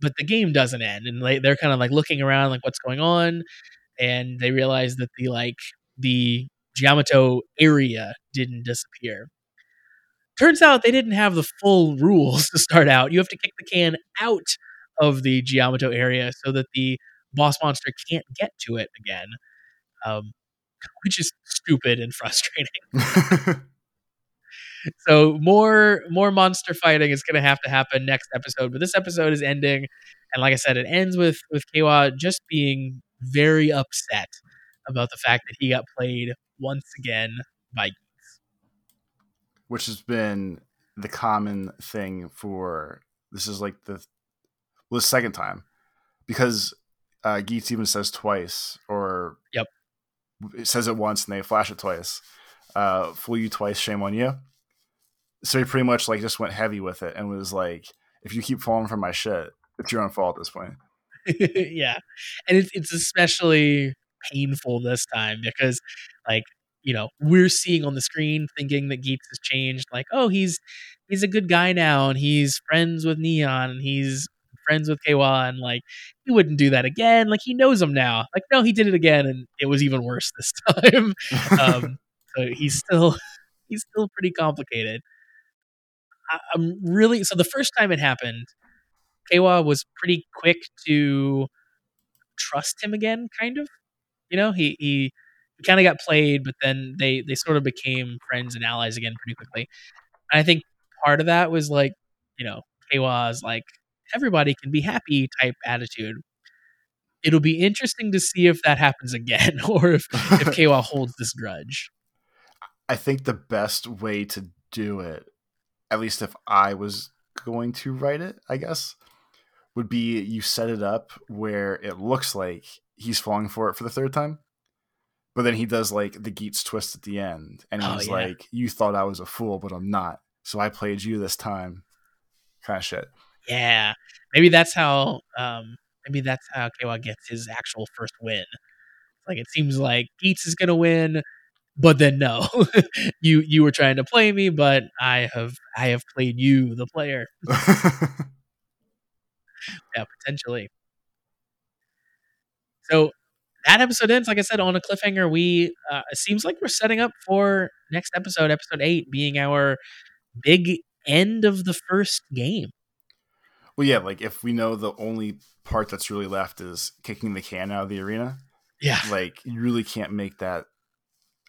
but the game doesn't end, and they, they're kind of like looking around, like what's going on, and they realize that the like the Jyamato area didn't disappear. Turns out they didn't have the full rules to start out. You have to kick the can out of the Jyamato area so that the boss monster can't get to it again, um, which is stupid and frustrating. so more more monster fighting is going to have to happen next episode but this episode is ending and like i said it ends with with Kawa just being very upset about the fact that he got played once again by Geats. which has been the common thing for this is like the well the second time. Because uh Geats even says twice or Yep. it says it once and they flash it twice. Uh fool you twice shame on you. So he pretty much like just went heavy with it and was like if you keep falling for my shit it's your own fault at this point. Yeah. And it's, it's especially painful this time because like you know we're seeing on the screen thinking that Geats has changed like oh he's he's a good guy now and he's friends with neon and he's friends with Kawa and like he wouldn't do that again like he knows him now. Like no he did it again and it was even worse this time. Um so he's still he's still pretty complicated. I, i'm really so the first time it happened Kawa was pretty quick to trust him again, kind of. You know, he he, he kind of got played, but then they they sort of became friends and allies again pretty quickly. And I think part of that was like, you know, Kawa's like everybody can be happy type attitude. It'll be interesting to see if that happens again, or if if Kawa holds this grudge. I think the best way to do it, at least if I was going to write it, I guess, would be you set it up where it looks like he's falling for it for the third time. But then he does like the Geats twist at the end, and Oh, he's yeah. like, "You thought I was a fool, but I'm not. So I played you this time." Kind of shit. Yeah, maybe that's how. Um, maybe that's how Kawa gets his actual first win. Like it seems like Geats is gonna win. but then no, you you were trying to play me, but I have I have played you, the player. yeah, potentially. So that episode ends, like I said, on a cliffhanger. We uh, it seems like we're setting up for next episode, episode eight, being our big end of the first game. well, yeah, like if we know the only part that's really left is kicking the can out of the arena, Yeah, like you really can't make that,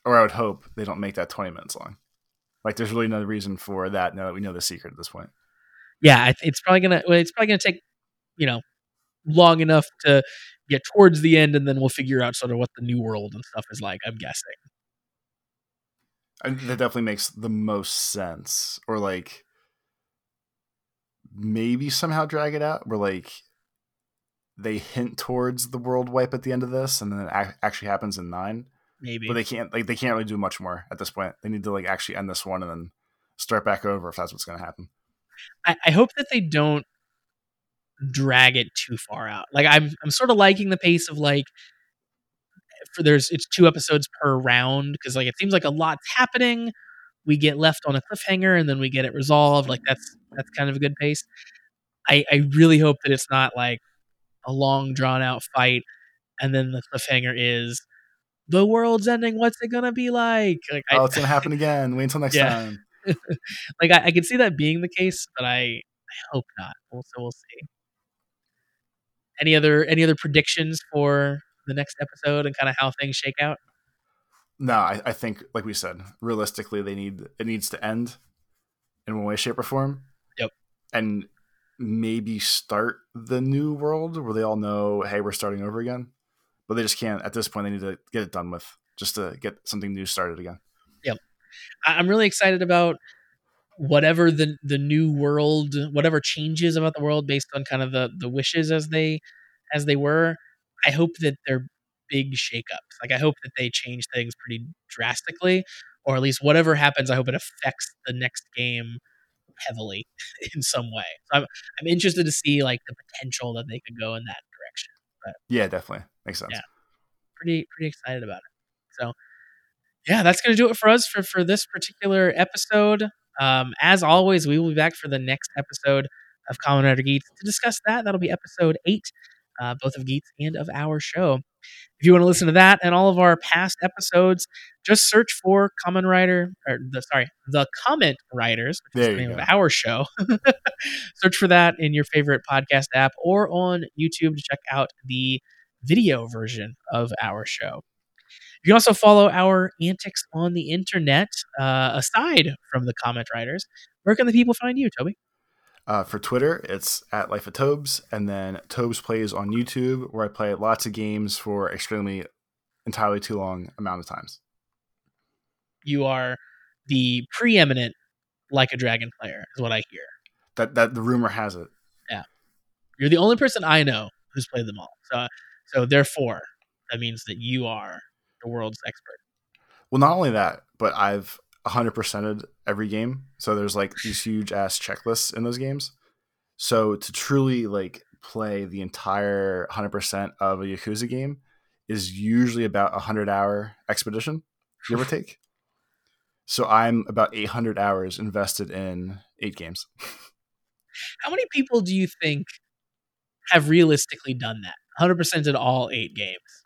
or I would hope they don't make that 20 minutes long. Like there's really no reason for that now that we know the secret at this point. yeah, it's probably gonna it's probably gonna take you know long enough to get towards the end, and then we'll figure out sort of what the new world and stuff is like. I'm guessing. That definitely makes the most sense. Or like maybe somehow drag it out where like they hint towards the world wipe at the end of this and then it ac- actually happens in nine. Maybe. But they can't like they can't really do much more at this point. They need to like actually end this one and then start back over if that's what's gonna happen. I, I hope that they don't drag it too far out. Like I'm I'm sort of liking the pace of like for there's it's two episodes per round because like it seems like a lot's happening. We get left on a cliffhanger and then we get it resolved. Like that's that's kind of a good pace. I I really hope that it's not like a long drawn out fight and then the cliffhanger is the world's ending. What's it gonna be like? Like I, oh, it's gonna happen again. Wait until next Yeah. time. like I, I can see that being the case, but I, I hope not. We'll, so we'll see. Any other any other predictions for the next episode and kind of how things shake out? No, I, I think like we said, realistically they need it needs to end in one way, shape, or form. Yep. And maybe start the new world where they all know, hey, we're starting over again. But they just can't at this point they need to get it done with just to get something new started again. Yep. I'm really excited about whatever the the new world, whatever changes about the world based on kind of the the wishes as they as they were. I hope that they're big shakeups. Like I hope that they change things pretty drastically, or at least whatever happens. I hope it affects the next game heavily in some way. So I'm I'm interested to see like the potential that they could go in that direction. Yeah, definitely. Makes sense. Yeah. Pretty pretty excited about it. So yeah, that's gonna do it for us for for this particular episode. Um, as always, we will be back for the next episode of Kamen Rider Geats to discuss that. That'll be episode eight, uh, both of Geats and of our show. If you want to listen to that and all of our past episodes, just search for Kamen Rider, or the sorry, the Comment Riders, which There is the name go. of our show. search for that in your favorite podcast app or on YouTube to check out the video version of our show. You can also follow our antics on the internet uh, aside from the comment riders. Where can the people find you, Toby? Uh, for Twitter, it's at Life of Tobes, and then Tobes plays on YouTube, where I play lots of games for extremely entirely too long amount of times. You are the preeminent like a dragon player, is what I hear. That that the rumor has it. Yeah, you're the only person I know who's played them all. So, so therefore, that means that you are the world's expert. Well, not only that, but I've 100%ed every game. So there's like these huge ass checklists in those games. So to truly like play the entire 100% of a Yakuza game is usually about a 100 hour expedition, give or take. So I'm about 800 hours invested in eight games. How many people do you think have realistically done that? 100% in all eight games.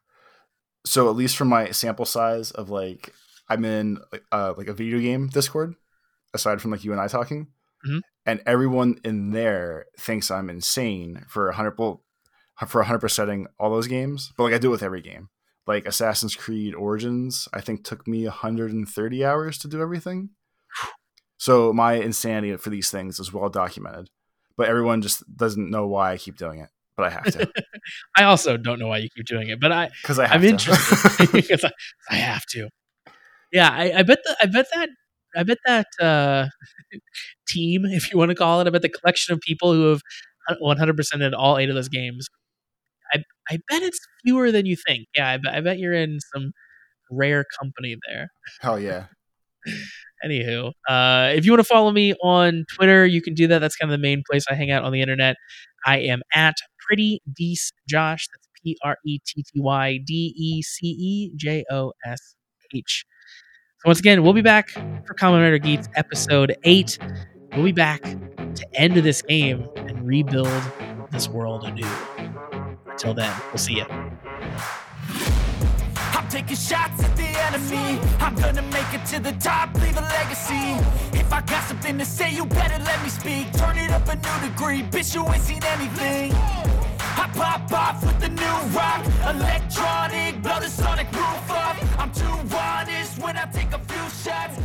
So at least from my sample size of like I'm in uh, like a video game Discord, aside from like you and I talking, Mhm. and everyone in there thinks I'm insane for a hundred well, for a hundred percenting all those games. But like I do it with every game. Like Assassin's Creed Origins, I think took me 130 hours to do everything. So my insanity for these things is well documented, but everyone just doesn't know why I keep doing it. But I have to I also don't know why you keep doing it, but I, because I to. interested because I, I have to. Yeah, I, I bet the, I bet that I bet that uh, team, if you want to call it, I bet the collection of people who have 100 percent in all eight of those games. I I bet it's fewer than you think. Yeah, I bet, I bet you're in some rare company there. Hell yeah. Anywho, uh, if you want to follow me on Twitter, you can do that. That's kind of the main place I hang out on the internet. I am at Pretty Dece Josh. That's P R E T T Y D E C E J O S H. So once again, we'll be back for Rider Geats episode eight. We'll be back to end this game and rebuild this world anew. Until then, we'll see you taking shots at the enemy. I'm gonna make it to the top, leave a legacy. If I got something to say, you better let me speak. Turn it up a new degree, bitch, you ain't seen anything. I pop off with the new rock. Electronic, blow the sonic roof up. I'm too honest when I take a few shots.